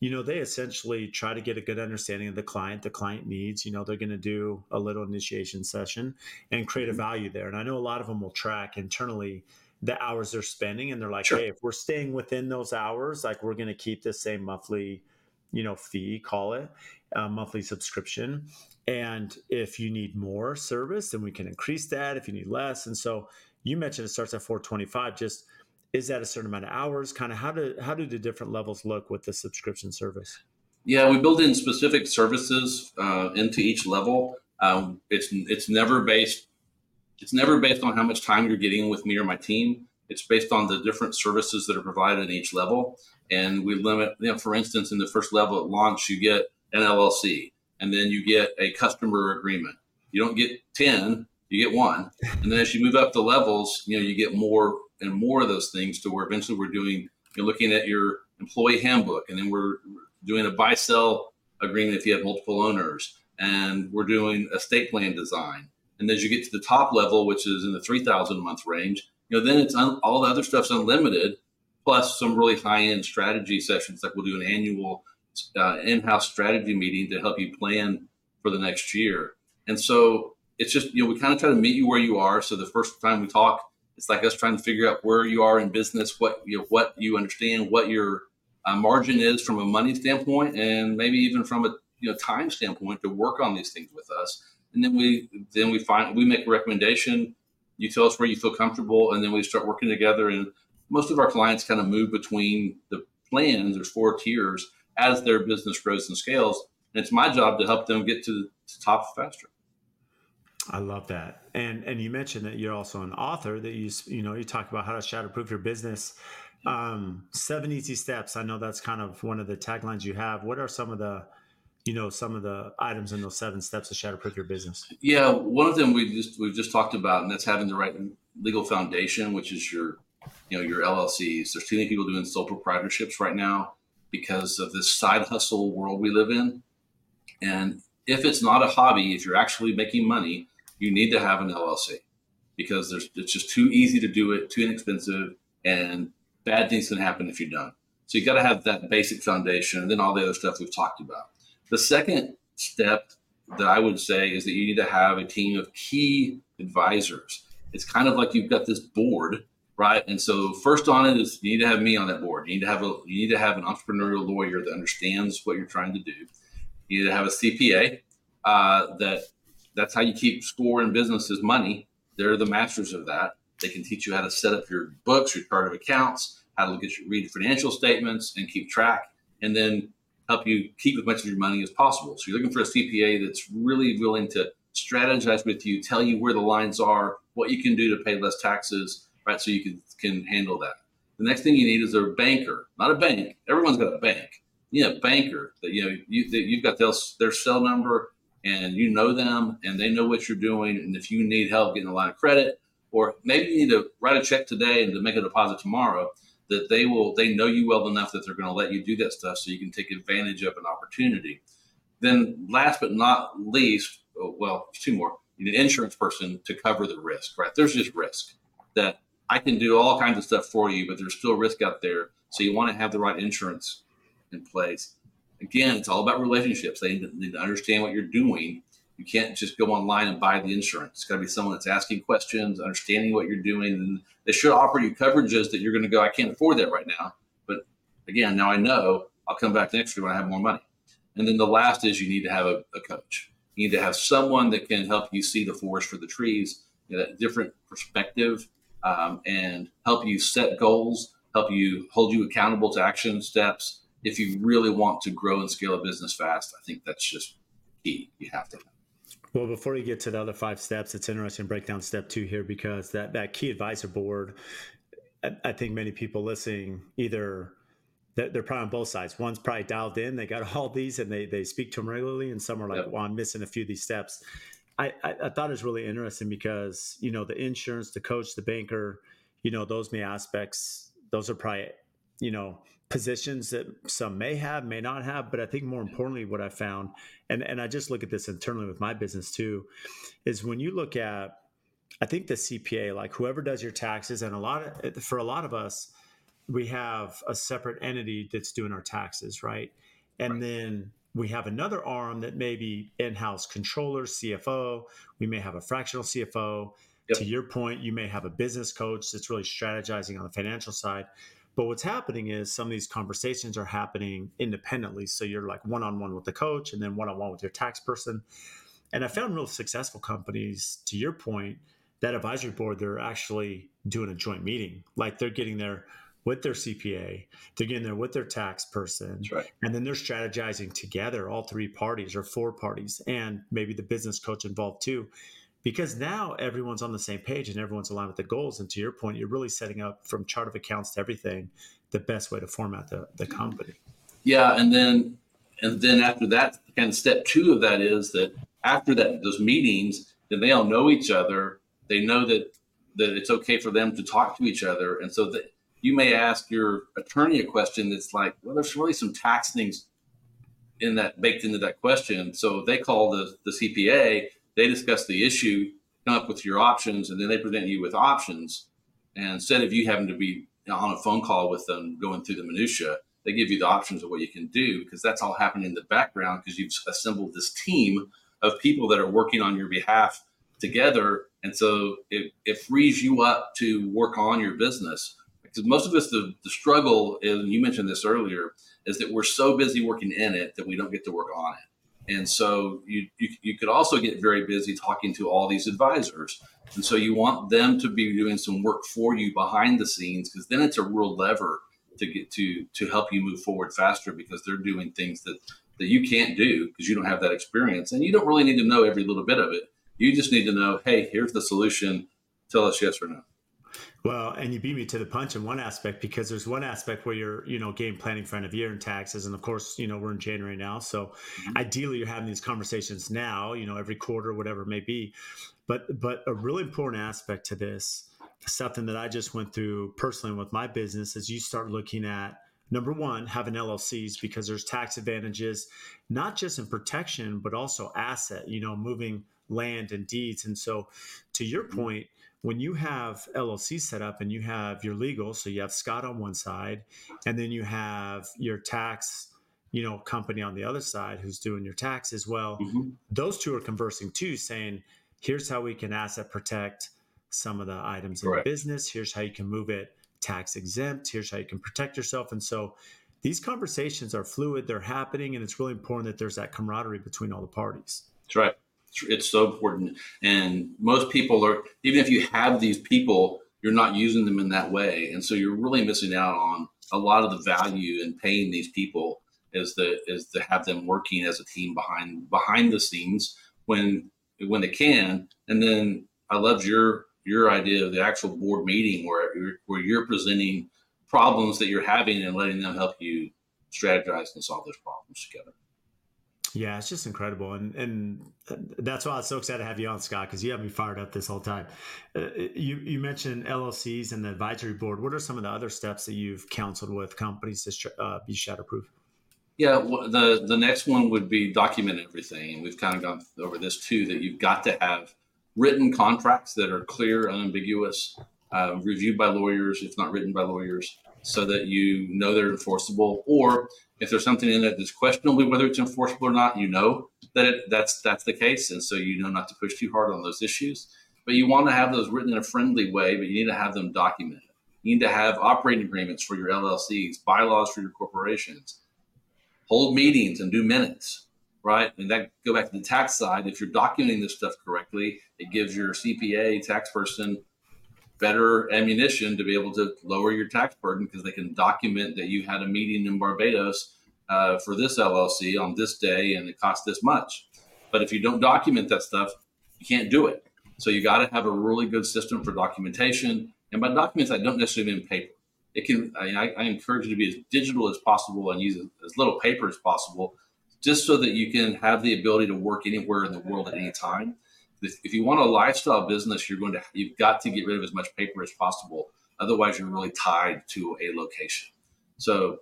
you know, they essentially try to get a good understanding of the client, the client needs. You know, they're going to do a little initiation session and create a mm-hmm. value there. And I know a lot of them will track internally the hours they're spending, and they're like, sure. hey, if we're staying within those hours, like we're going to keep the same monthly, you know, fee, call it a monthly subscription. And if you need more service, then we can increase that. If you need less, and so you mentioned it starts at 425. Just is that a certain amount of hours? Kind of how do how do the different levels look with the subscription service? Yeah we build in specific services uh, into each level. Um, it's it's never based it's never based on how much time you're getting with me or my team. It's based on the different services that are provided in each level. And we limit you know for instance in the first level at launch you get an llc and then you get a customer agreement. You don't get 10 you get one. And then as you move up the levels you know you get more and more of those things to where eventually we're doing you're looking at your employee handbook and then we're doing a buy sell agreement if you have multiple owners and we're doing estate plan design. And as you get to the top level which is in the 3000 month range you know then it's un, all the other stuff's unlimited plus some really high end strategy sessions like we'll do an annual uh, in-house strategy meeting to help you plan for the next year. And so it's just you know we kind of try to meet you where you are so the first time we talk it's like us trying to figure out where you are in business, what you know, what you understand, what your uh, margin is from a money standpoint, and maybe even from a you know time standpoint to work on these things with us. And then we then we find we make a recommendation. You tell us where you feel comfortable, and then we start working together. And most of our clients kind of move between the plans. There's four tiers as their business grows and scales. And it's my job to help them get to the top faster. I love that. And and you mentioned that you're also an author that you you know you talk about how to shatterproof your business. Um, seven easy steps. I know that's kind of one of the taglines you have. What are some of the you know some of the items in those seven steps to shatterproof your business? Yeah, one of them we just we've just talked about, and that's having the right legal foundation, which is your you know your LLCs. There's too many people doing sole proprietorships right now because of this side hustle world we live in. And if it's not a hobby, if you're actually making money, you need to have an LLC because there's it's just too easy to do it, too inexpensive, and bad things can happen if you don't. So you got to have that basic foundation, and then all the other stuff we've talked about. The second step that I would say is that you need to have a team of key advisors. It's kind of like you've got this board, right? And so first on it is you need to have me on that board. You need to have a you need to have an entrepreneurial lawyer that understands what you're trying to do. You need to have a CPA uh, that that's how you keep score in business is money. They're the masters of that. They can teach you how to set up your books, your chart of accounts, how to look at your read financial statements and keep track. And then help you keep as much of your money as possible. So you're looking for a CPA that's really willing to strategize with you, tell you where the lines are, what you can do to pay less taxes, right? So you can can handle that. The next thing you need is a banker, not a bank. Everyone's got a bank. You need a banker that you know you you've got their, their cell number and you know them and they know what you're doing. And if you need help getting a line of credit, or maybe you need to write a check today and to make a deposit tomorrow, that they will they know you well enough that they're going to let you do that stuff so you can take advantage of an opportunity. Then last but not least, oh, well, two more. You need an insurance person to cover the risk, right? There's just risk that I can do all kinds of stuff for you, but there's still risk out there. So you want to have the right insurance in place. Again, it's all about relationships. They need to understand what you're doing. You can't just go online and buy the insurance. It's got to be someone that's asking questions, understanding what you're doing, and they should offer you coverages that you're going to go, I can't afford that right now. But again, now I know I'll come back next year when I have more money. And then the last is you need to have a, a coach. You need to have someone that can help you see the forest for the trees, know, that different perspective um, and help you set goals, help you hold you accountable to action steps. If you really want to grow and scale a business fast, I think that's just key. You have to. Well, before you get to the other five steps, it's interesting to break down step two here because that, that key advisor board, I, I think many people listening either they're probably on both sides. One's probably dialed in, they got all these and they, they speak to them regularly, and some are like, yep. well, I'm missing a few of these steps. I, I, thought it was really interesting because you know the insurance, the coach, the banker, you know those may aspects. Those are probably you know positions that some may have, may not have. But I think more importantly, what I found, and and I just look at this internally with my business too, is when you look at, I think the CPA, like whoever does your taxes, and a lot of for a lot of us, we have a separate entity that's doing our taxes, right? And right. then we have another arm that may be in-house controller, CFO. We may have a fractional CFO. Yep. To your point, you may have a business coach that's really strategizing on the financial side. But what's happening is some of these conversations are happening independently. So you're like one on one with the coach and then one on one with your tax person. And I found real successful companies, to your point, that advisory board, they're actually doing a joint meeting. Like they're getting there with their CPA, they're getting there with their tax person, right. and then they're strategizing together, all three parties or four parties, and maybe the business coach involved too, because now everyone's on the same page and everyone's aligned with the goals. And to your point, you're really setting up from chart of accounts to everything the best way to format the, the mm-hmm. company. Yeah, and then and then after that, kind of step two of that is that after that those meetings, then they all know each other. They know that that it's okay for them to talk to each other, and so that you may ask your attorney a question that's like, well, there's really some tax things in that baked into that question. So they call the, the CPA, they discuss the issue, come up with your options, and then they present you with options. And instead of you having to be on a phone call with them going through the minutia, they give you the options of what you can do because that's all happening in the background because you've assembled this team of people that are working on your behalf together. And so it, it frees you up to work on your business because most of us the, the struggle and you mentioned this earlier is that we're so busy working in it that we don't get to work on it and so you, you, you could also get very busy talking to all these advisors. And so you want them to be doing some work for you behind the scenes because then it's a real lever to get to to help you move forward faster because they're doing things that that you can't do because you don't have that experience. And you don't really need to know every little bit of it. You just need to know hey here's the solution. Tell us yes or no well, and you beat me to the punch in one aspect because there's one aspect where you're, you know, game planning for end of year and taxes. And of course, you know, we're in January now. So mm-hmm. ideally you're having these conversations now, you know, every quarter, whatever it may be. But but a really important aspect to this, something that I just went through personally with my business is you start looking at number one, having LLCs because there's tax advantages, not just in protection, but also asset, you know, moving land and deeds. And so to your mm-hmm. point, when you have LLC set up and you have your legal, so you have Scott on one side, and then you have your tax, you know, company on the other side who's doing your tax as well. Mm-hmm. Those two are conversing too, saying, "Here's how we can asset protect some of the items in the business. Here's how you can move it tax exempt. Here's how you can protect yourself." And so these conversations are fluid; they're happening, and it's really important that there's that camaraderie between all the parties. That's right. It's so important. And most people are, even if you have these people, you're not using them in that way. And so you're really missing out on a lot of the value in paying these people is the is to have them working as a team behind behind the scenes when when they can. And then I loved your your idea of the actual board meeting where you're, where you're presenting problems that you're having and letting them help you strategize and solve those problems together. Yeah, it's just incredible, and and that's why I was so excited to have you on, Scott, because you have me fired up this whole time. Uh, you you mentioned LLCs and the advisory board. What are some of the other steps that you've counseled with companies to uh, be shatterproof? Yeah, the the next one would be document everything, we've kind of gone over this too. That you've got to have written contracts that are clear, unambiguous, uh, reviewed by lawyers, if not written by lawyers, so that you know they're enforceable. Or if there's something in it that's questionable whether it's enforceable or not, you know that it, that's that's the case, and so you know not to push too hard on those issues. But you want to have those written in a friendly way, but you need to have them documented. You need to have operating agreements for your LLCs, bylaws for your corporations hold meetings and do minutes, right? And that go back to the tax side. If you're documenting this stuff correctly, it gives your CPA tax person better ammunition to be able to lower your tax burden because they can document that you had a meeting in Barbados uh, for this LLC on this day and it cost this much. But if you don't document that stuff, you can't do it. So you got to have a really good system for documentation. And by documents, I don't necessarily mean paper it can I, I, encourage you to be as digital as possible and use as little paper as possible just so that you can have the ability to work anywhere in the world at any time if, you want a lifestyle business you're going to you've got to get rid of as much paper as possible otherwise you're really tied to a location so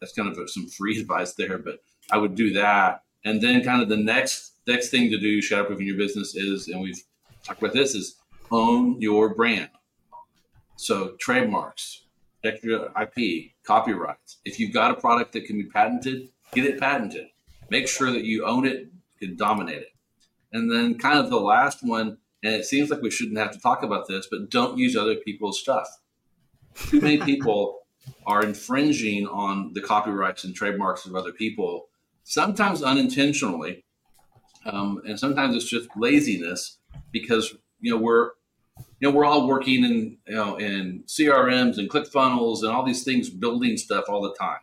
that's kind of some free advice there but i would do that and then kind of the next next thing to do shatterproofing your business is and we've talked about this is own your brand so trademarks extra IP, copyrights. If you've got a product that can be patented, get it patented. Make sure that you own it, can dominate it. And then kind of the last one, and it seems like we shouldn't have to talk about this, but don't use other people's stuff. Too many people are infringing on the copyrights and trademarks of other people, sometimes unintentionally, um, and sometimes it's just laziness because you know we're you know, we're all working in, you know, in CRMs and ClickFunnels and all these things, building stuff all the time.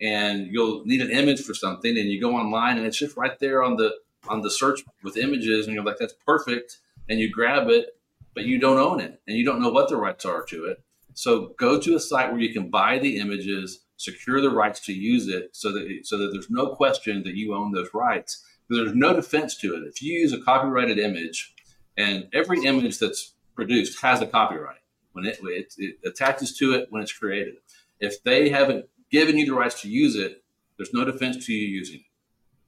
And you'll need an image for something, and you go online, and it's just right there on the on the search with images, and you're like, "That's perfect," and you grab it, but you don't own it, and you don't know what the rights are to it. So go to a site where you can buy the images, secure the rights to use it, so that so that there's no question that you own those rights. There's no defense to it. If you use a copyrighted image, and every image that's produced has a copyright when it, it, it attaches to it when it's created. If they haven't given you the rights to use it, there's no defense to you using it,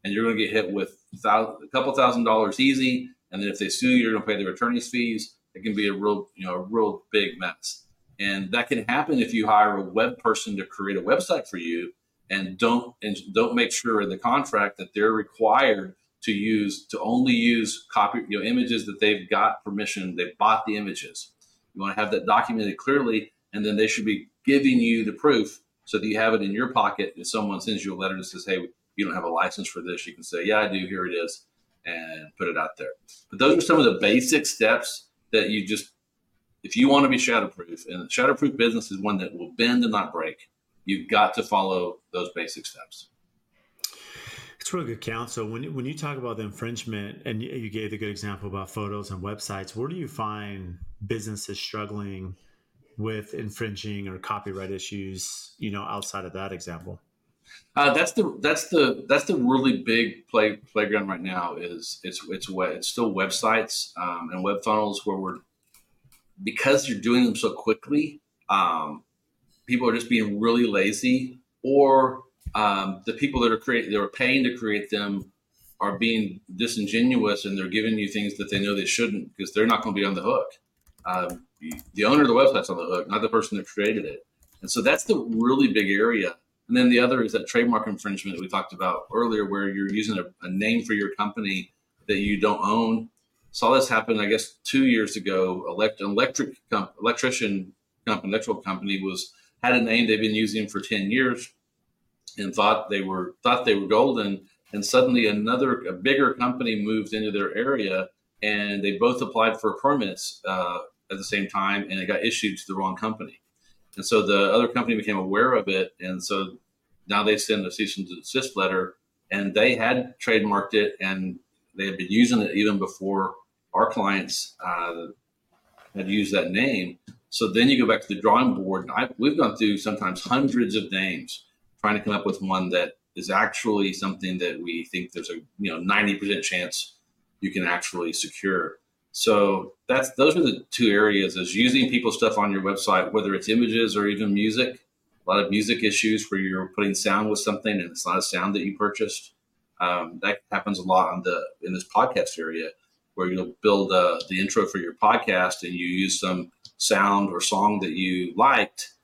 and you're going to get hit with a couple thousand dollars easy. And then if they sue you, you're going to pay their attorney's fees. It can be a real, you know, a real big mess. And that can happen if you hire a web person to create a website for you and don't and don't make sure in the contract that they're required to use to only use copy you know images that they've got permission they bought the images you want to have that documented clearly and then they should be giving you the proof so that you have it in your pocket if someone sends you a letter that says hey you don't have a license for this you can say yeah i do here it is and put it out there but those are some of the basic steps that you just if you want to be shatterproof and a shatterproof business is one that will bend and not break you've got to follow those basic steps it's really good counsel. When when you talk about the infringement, and you gave the good example about photos and websites, where do you find businesses struggling with infringing or copyright issues? You know, outside of that example. Uh, that's the that's the that's the really big play playground right now. Is it's it's it's still websites um, and web funnels where we're because you're doing them so quickly. Um, people are just being really lazy, or um, the people that are creating, that are paying to create them, are being disingenuous and they're giving you things that they know they shouldn't because they're not going to be on the hook. Um, the owner of the website's on the hook, not the person that created it. And so that's the really big area. And then the other is that trademark infringement we talked about earlier, where you're using a, a name for your company that you don't own. Saw this happen, I guess, two years ago. Elect, electric comp, electrician company, electrical company was had a name they've been using for ten years and thought they were thought they were golden and suddenly another a bigger company moved into their area and they both applied for permits uh, at the same time and it got issued to the wrong company and so the other company became aware of it and so now they send a cease and desist letter, and they had trademarked it and they had been using it even before our clients uh, had used that name. So then you go back to the drawing board. I, we've gone through sometimes hundreds of names trying to come up with one that is actually something that we think there's a you know 90% chance you can actually secure. So that's those are the two areas: is using people's stuff on your website, whether it's images or even music. A lot of music issues where you're putting sound with something and it's not a sound that you purchased. Um, that happens a lot on the in this podcast area where you'll build uh, the intro for your podcast and you use some sound or song that you liked,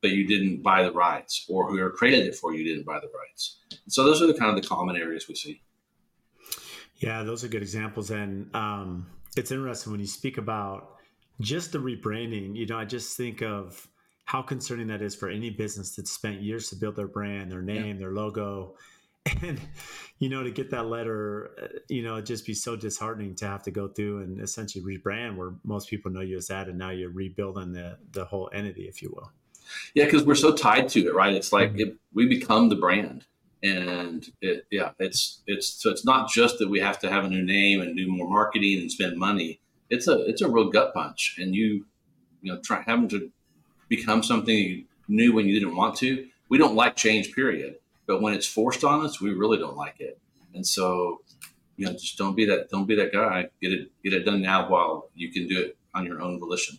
but you didn't buy the rights, or whoever created it for you didn't buy the rights. so those are the kind of the common areas we see. Yeah, those are good examples, and um, it's interesting when you speak about just the rebranding. You know, I just think of how concerning that is for any business that spent years to build their brand, their name, yeah. their logo, and you know to get that letter, uh, you know, it'd just be so disheartening to have to go through and essentially rebrand where most people know you as that, and now you're rebuilding the the whole entity, if you will. Yeah, because we're so tied to it, right? It's like mm-hmm. it, we become the brand and it, yeah, it's it's so it's not just that we have to have a new name and do more marketing and spend money. It's a it's a real gut punch, and you you know try having to become something you knew when you didn't want to. We don't like change, period. But when it's forced on us, we really don't like it. And so, you know, just don't be that don't be that guy. Get it get it done now while you can do it on your own volition.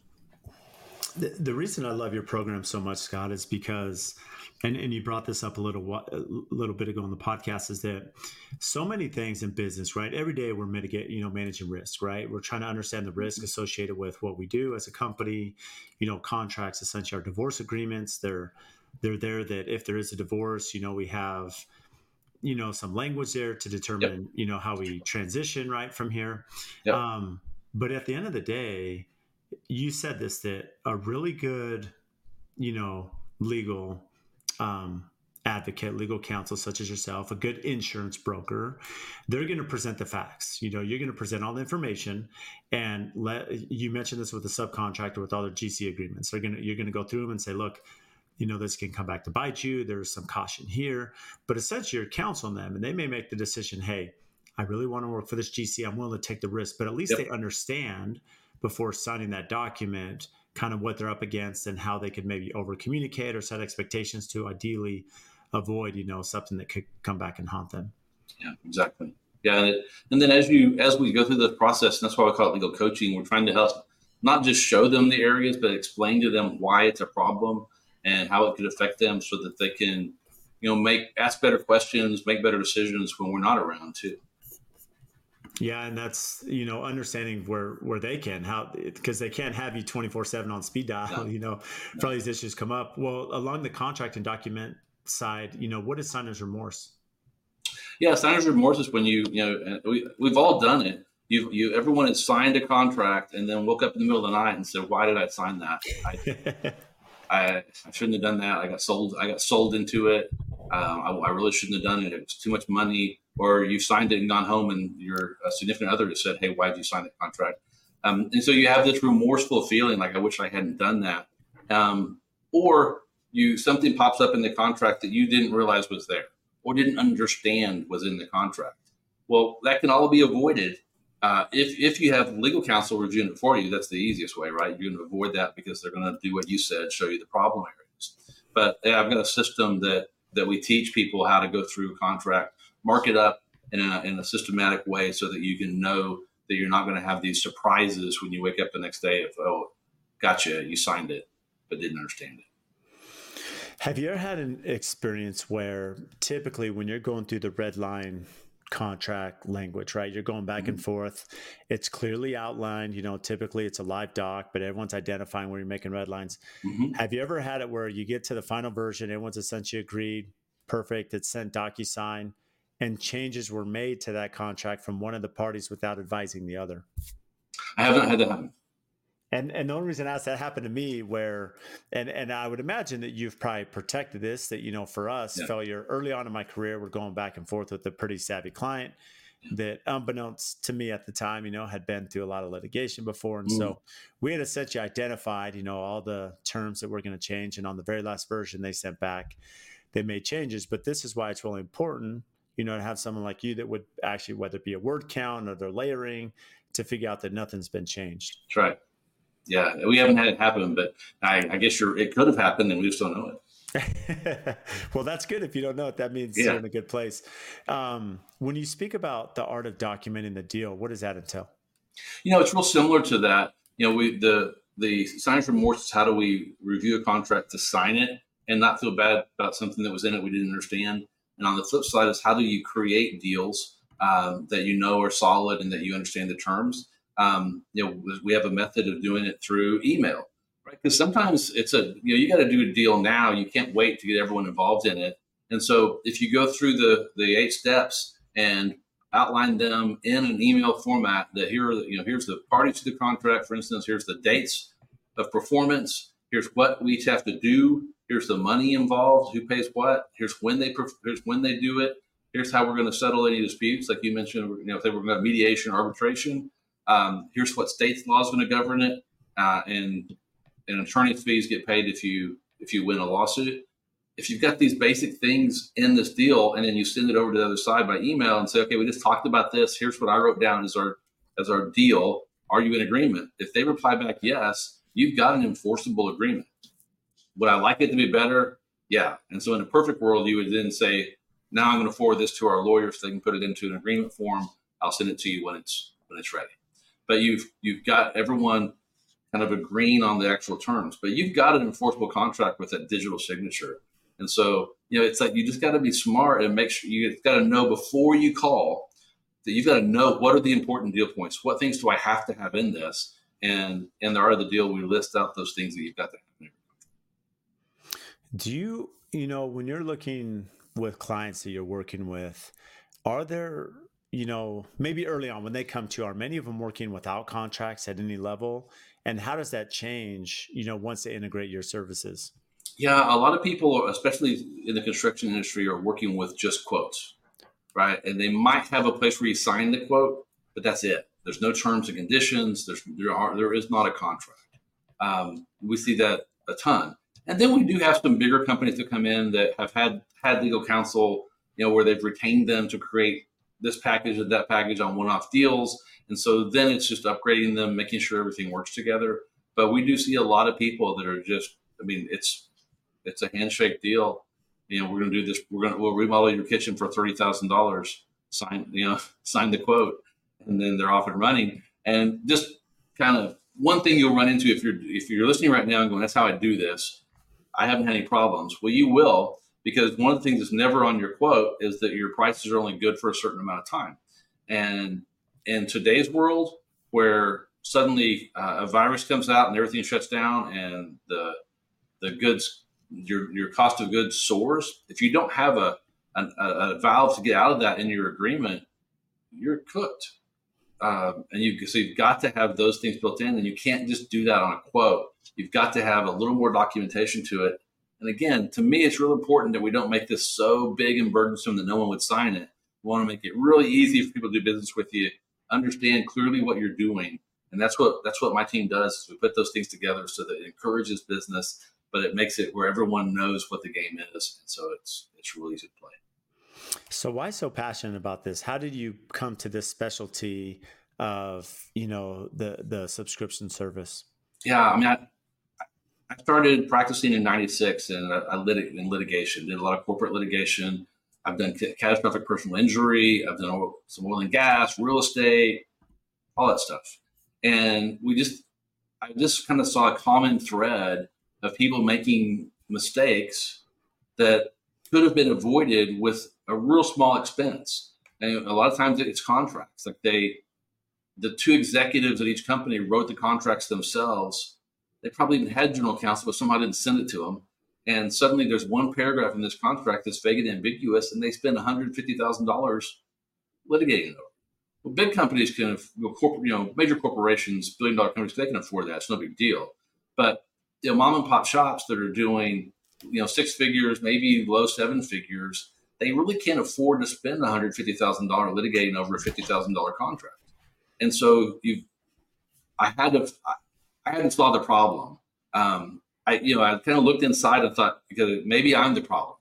The, the reason I love your program so much, Scott, is because and and you brought this up a little a little bit ago on the podcast is that so many things in business right every day we're mitigate you know managing risk right we're trying to understand the risk mm-hmm. associated with what we do as a company you know contracts essentially our divorce agreements they're they're there that if there is a divorce you know we have you know some language there to determine yep. you know how we transition right from here yep. um, but at the end of the day you said this that a really good you know legal um, advocate, legal counsel such as yourself, a good insurance broker, they're going to present the facts. You know, you're going to present all the information, and let you mentioned this with the subcontractor with all their GC agreements. They're going to you're going to go through them and say, look. You know, this can come back to bite you. There's some caution here, but essentially you're counseling them and they may make the decision, hey, I really want to work for this GC. I'm willing to take the risk, but at least yep. they understand before signing that document kind of what they're up against and how they could maybe over communicate or set expectations to ideally avoid you know something that could come back and haunt them. Yeah exactly. Yeah and, it, and then as you as we go through the process that's why we call it legal coaching we're trying to help not just show them the areas but explain to them why it's a problem and how it could affect them so that they can you know make ask better questions make better decisions when we're not around too yeah, and that's you know understanding where where they can how because they can't have you twenty four seven on speed dial. No. You know, no. for all these issues come up. Well, along the contract and document side, you know, what is signer's remorse? Yeah, signer's remorse is when you you know we we've all done it. You you everyone has signed a contract and then woke up in the middle of the night and said, "Why did I sign that? I, I, I shouldn't have done that. I got sold. I got sold into it. Um, I, I really shouldn't have done it. It was too much money." Or you signed it and gone home and your significant other has said, "Hey, why did you sign that contract?" Um, and so you have this remorseful feeling, like I wish I hadn't done that, um, or you something pops up in the contract that you didn't realize was there or didn't understand was in the contract. Well, that can all be avoided uh, if if you have legal counsel reviewing it for you. That's the easiest way, right? You're going to avoid that because they're going to do what you said, show you the problem areas. But yeah, I've got a system that that we teach people how to go through contract mark it up in a, in a systematic way so that you can know that you're not going to have these surprises when you wake up the next day of, oh, gotcha, you signed it, but didn't understand it. Have you ever had an experience where typically when you're going through the red line contract language, right? You're going back mm-hmm. and forth. It's clearly outlined. You know, typically it's a live doc, but everyone's identifying where you're making red lines. Mm-hmm. Have you ever had it where you get to the final version, everyone's essentially agreed, perfect, it's sent DocuSign, and changes were made to that contract from one of the parties without advising the other? I haven't had that happen. And and the only reason I asked that happened to me where and and I would imagine that you've probably protected this that you know for us yeah. failure early on in my career we're going back and forth with a pretty savvy client that unbeknownst to me at the time you know had been through a lot of litigation before and mm. so we had essentially identified you know all the terms that we're going to change and on the very last version they sent back they made changes. But this is why it's really important, you know, to have someone like you that would actually, whether it be a word count or their layering, to figure out that nothing's been changed. That's right. Yeah, we haven't had it happen, but I, I guess you're, it could have happened, and we just don't know it. well, that's good. If you don't know it, that means yeah. you're in a good place. Um, when you speak about the art of documenting the deal, what does that entail? You know, it's real similar to that. You know, we the the signer's remorse is how do we review a contract to sign it and not feel bad about something that was in it we didn't understand. And on the flip side is how do you create deals um, that you know are solid and that you understand the terms. Um, you know, we have a method of doing it through email, right? Because sometimes it's a you know you got to do a deal now. You can't wait to get everyone involved in it. And so if you go through the the eight steps and outline them in an email format that here are the, you know here's the parties to the contract for instance here's the dates of performance here's what we each have to do here's the money involved who pays what here's when they here's when they do it here's how we're going to settle any disputes like you mentioned you know if they were going to mediation or arbitration um, here's what state's law is going to govern it uh, and and attorney fees get paid if you if you win a lawsuit if you've got these basic things in this deal and then you send it over to the other side by email and say, okay, we just talked about this. Here's what I wrote down as our as our deal. Are you in agreement? If they reply back yes, you've got an enforceable agreement. Would I like it to be better? Yeah. And so in a perfect world, you would then say, now I'm going to forward this to our lawyers so they can put it into an agreement form. I'll send it to you when it's when it's ready. But you've you've got everyone kind of agreeing on the actual terms. But you've got an enforceable contract with that digital signature and so, you know, it's like you just got to be smart and make sure you got to know before you call that you've got to know what are the important deal points. What things do I have to have in this? And and there are the deal we list out those things that you've got to have. Do you, you know, when you're looking with clients that you're working with, are there you know, maybe early on when they come to, you, are many of them working without contracts at any level? And how does that change, you know, once they integrate your services? Yeah, a lot of people, especially in the construction industry, are working with just quotes, right? And they might have a place where you sign the quote, but that's it. There's no terms and conditions. There's there are there is not a contract. Um, we see that a ton, and then we do have some bigger companies that come in that have had had legal counsel, you know, where they've retained them to create this package or that package on one-off deals, and so then it's just upgrading them, making sure everything works together. But we do see a lot of people that are just, I mean, it's it's a handshake deal. You know, we're going to do this. We're going to we'll remodel your kitchen for thirty thousand dollars. Sign, you know, sign the quote, and then they're off and running. And just kind of one thing you'll run into if you're if you're listening right now and going, "That's how I do this." I haven't had any problems. Well, you will because one of the things that's never on your quote is that your prices are only good for a certain amount of time. And in today's world, where suddenly uh, a virus comes out and everything shuts down and the the goods your your cost of goods soars. If you don't have a, a, a valve to get out of that in your agreement, you're cooked. Um, and you so you've got to have those things built in, and you can't just do that on a quote. You've got to have a little more documentation to it. And again, to me, it's real important that we don't make this so big and burdensome that no one would sign it. We want to make it really easy for people to do business with you. Understand clearly what you're doing, and that's what that's what my team does. Is we put those things together so that it encourages business but it makes it where everyone knows what the game is. And so it's it's really easy to play. So why so passionate about this? How did you come to this specialty of you know the the subscription service? Yeah, I mean, I, I started practicing in '96 and I, I lit in litigation. Did a lot of corporate litigation. I've done catastrophic personal injury. I've done some oil and gas, real estate, all that stuff. And we just, I just kind of saw a common thread of people making mistakes that could have been avoided with a real small expense. And a lot of times it's contracts. Like they, the two executives at each company wrote the contracts themselves. They probably even had general counsel, but somehow didn't send it to them. And suddenly there's one paragraph in this contract that's vague and ambiguous, and they spend $150,000 litigating over. Well, big companies can, corporate, you know, major corporations, billion dollar companies, they can afford that. It's no big deal. But you know, mom and pop shops that are doing, you know, six figures, maybe low seven figures, they really can't afford to spend $150,000 litigating over a $50,000 contract. And so you, I had to, I had to solve the problem. Um, I, you know, I kind of looked inside and thought, because maybe I'm the problem.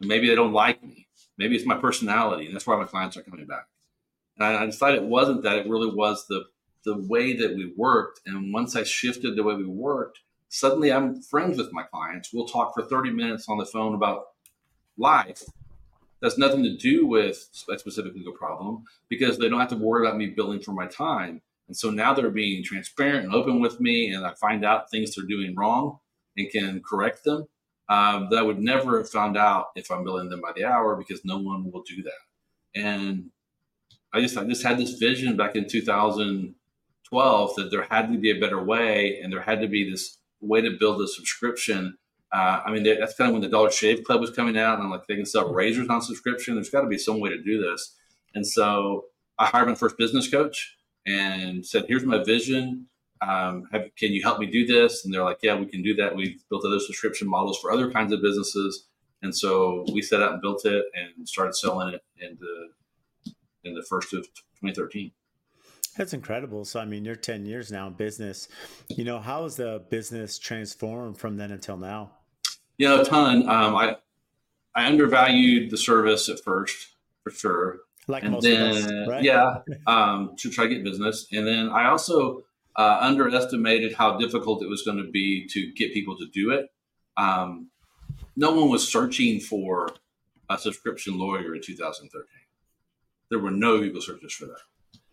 maybe they don't like me. Maybe it's my personality, and that's why my clients are coming back. And I, I decided it wasn't that; it really was the the way that we worked. And once I shifted the way we worked, suddenly I'm friends with my clients. We'll talk for 30 minutes on the phone about life. That's nothing to do with a specific legal problem because they don't have to worry about me billing for my time. And so now they're being transparent and open with me, and I find out things they're doing wrong and can correct them. Um, that I would never have found out if I'm billing them by the hour because no one will do that. And I just I just had this vision back in 2012 that there had to be a better way, and there had to be this way to build a subscription. Uh, I mean, that's kind of when the Dollar Shave Club was coming out, and I'm like, they can sell razors on subscription. There's got to be some way to do this. And so I hired my first business coach and said, "Here's my vision. Um, have, can you help me do this?" And they're like, "Yeah, we can do that." We've built other subscription models for other kinds of businesses, and so we set out and built it and started selling it in the in the first of 2013. That's incredible. So, I mean, you're 10 years now in business. You know, how has the business transformed from then until now? You know, a ton. Um, I I undervalued the service at first, for sure. Like and most then, of us, right? Yeah, um, to try to get business. And then I also uh, underestimated how difficult it was going to be to get people to do it. Um, no one was searching for a subscription lawyer in 2013. There were no Google searches for that.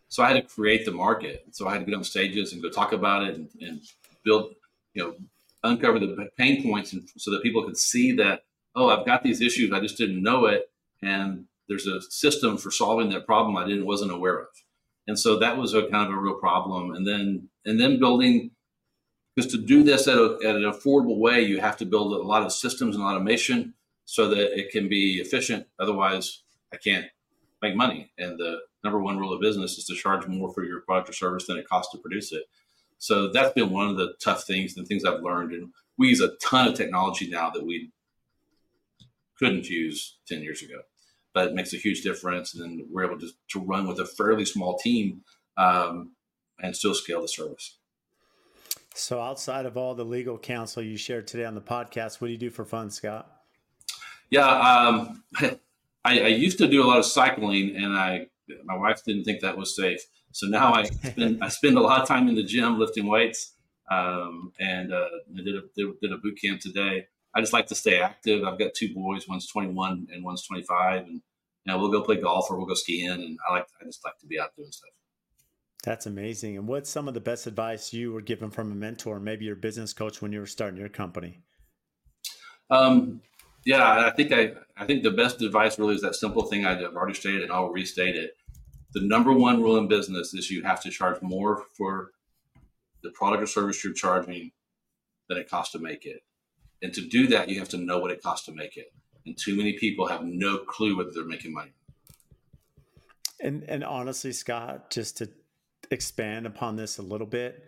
So I had to create the market. So I had to get on stages and go talk about it and, and build, you know, uncover the pain points and so that people could see that, oh, I've got these issues. I just didn't know it. And there's a system for solving that problem I didn't wasn't aware of. And so that was a kind of a real problem. And then and then building because to do this at, a, at an affordable way, you have to build a lot of systems and automation so that it can be efficient. Otherwise, I can't make money. And the number one rule of business is to charge more for your product or service than it costs to produce it. So that's been one of the tough things and things I've learned. And we use a ton of technology now that we couldn't use 10 years ago, but it makes a huge difference. And we're able to, to run with a fairly small team um, and still scale the service. So, outside of all the legal counsel you shared today on the podcast, what do you do for fun, Scott? Yeah, um, I, I, used to do a lot of cycling, and I my wife didn't think that was safe. So now I spend I spend a lot of time in the gym lifting weights, um, and uh, I did a did, did, a boot camp today. I just like to stay active. I've got two boys, one's 21 and one's 25, and you know, we'll go play golf or we'll go skiing, and I like I just like to be out doing stuff. That's amazing. And what's some of the best advice you were given from a mentor, maybe your business coach, when you were starting your company? Um, yeah, I think I, I think the best advice really is that simple thing I've already stated, and I'll restate it. The number one rule in business is you have to charge more for the product or service you're charging than it costs to make it. And to do that, you have to know what it costs to make it. And too many people have no clue whether they're making money. And and honestly, Scott, just to expand upon this a little bit,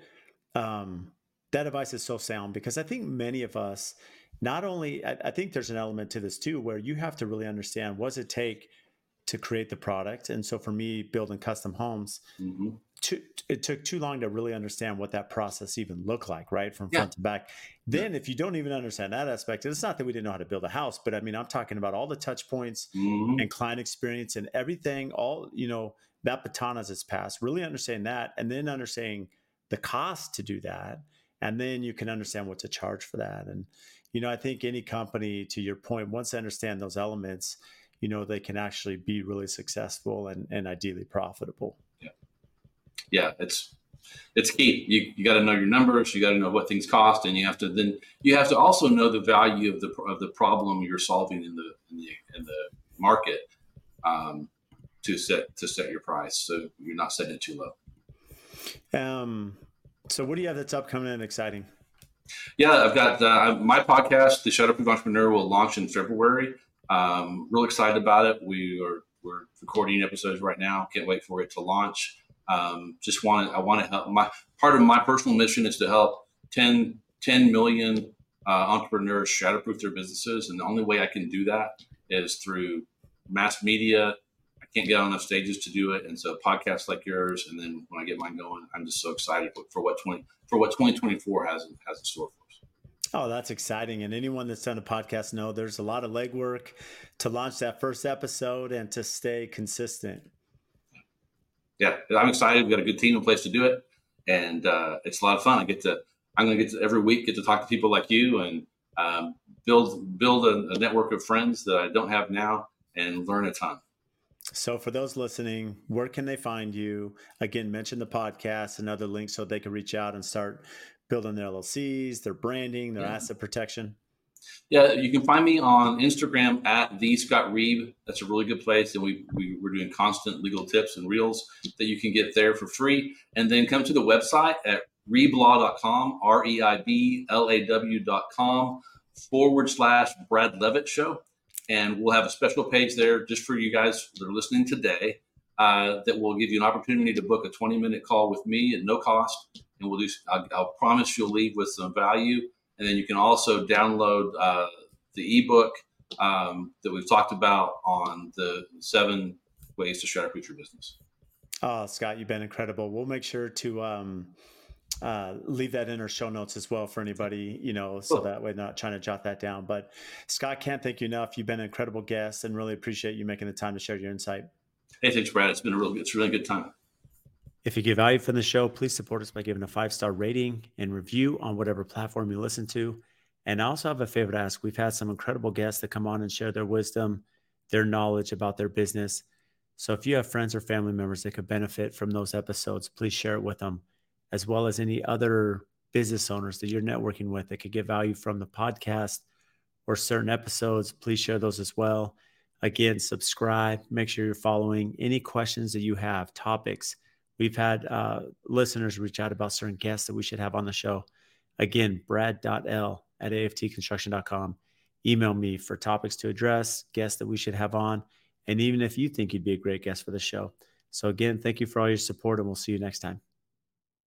um, that advice is so sound because I think many of us not only I, I, think there's an element to this too where you have to really understand what does it take to create the product and so for me building custom homes mm-hmm. to, it took too long to really understand what that process even looked like right from front to back then yeah. if you don't even understand that aspect it's not that we didn't know how to build a house but i mean i'm talking about all the touch points mm-hmm. and client experience and everything all you know that baton as it's passed really understand that and then understanding the cost to do that and then you can understand what to charge for that and you know, I think any company, to your point, once they understand those elements, you know, they can actually be really successful and, and ideally profitable. Yeah. Yeah. It's, it's key. You, you got to know your numbers. You got to know what things cost, and you have to then you have to also know the value of the of the problem you're solving in the in the, in the market um, to set to set your price. So you're not setting it too low. Um. So what do you have that's upcoming and exciting? Yeah, I've got uh, my podcast, The Shatterproof Entrepreneur, will launch in February. Um, real excited about it. We are we're recording episodes right now. Can't wait for it to launch. Um, just want I want to help. My part of my personal mission is to help 10, 10 million uh, entrepreneurs shatterproof their businesses, and the only way I can do that is through mass media. I can't get on enough stages to do it, and so podcasts like yours, and then when I get mine going, I'm just so excited for what twenty for what 2024 has has in store for. Oh, that's exciting. And anyone that's done a podcast know there's a lot of legwork to launch that first episode and to stay consistent. Yeah, I'm excited. We've got a good team in place to do it. And uh, it's a lot of fun. I get to, I'm going to get to every week get to talk to people like you and um, build build a, a network of friends that I don't have now and learn a ton. So, for those listening, where can they find you? Again, mention the podcast and other links so they can reach out and start building their LLCs, their branding, their yeah. asset protection. Yeah, you can find me on Instagram at the Scott Reib. That's a really good place, and we, we we're doing constant legal tips and reels that you can get there for free. And then come to the website at reiblaw.com, r e i b l a w.com forward slash Brad Leavitt Show. And we'll have a special page there just for you guys that are listening today uh, that will give you an opportunity to book a 20 minute call with me at no cost. And we'll do, I'll, I'll promise you'll leave with some value. And then you can also download uh, the ebook um, that we've talked about on the seven ways to proof your business. Oh, Scott, you've been incredible. We'll make sure to um, uh, leave that in our show notes as well for anybody, you know, so cool. that way not trying to jot that down. But Scott, can't thank you enough. You've been an incredible guest and really appreciate you making the time to share your insight. Hey, thanks, Brad. It's been a real it's a really good time. If you get value from the show, please support us by giving a five star rating and review on whatever platform you listen to. And I also have a favor to ask. We've had some incredible guests that come on and share their wisdom, their knowledge about their business. So if you have friends or family members that could benefit from those episodes, please share it with them as well as any other business owners that you're networking with that could get value from the podcast or certain episodes, please share those as well. Again, subscribe, make sure you're following any questions that you have, topics. We've had uh, listeners reach out about certain guests that we should have on the show. Again, brad.l at aftconstruction.com. Email me for topics to address, guests that we should have on, and even if you think you'd be a great guest for the show. So, again, thank you for all your support, and we'll see you next time.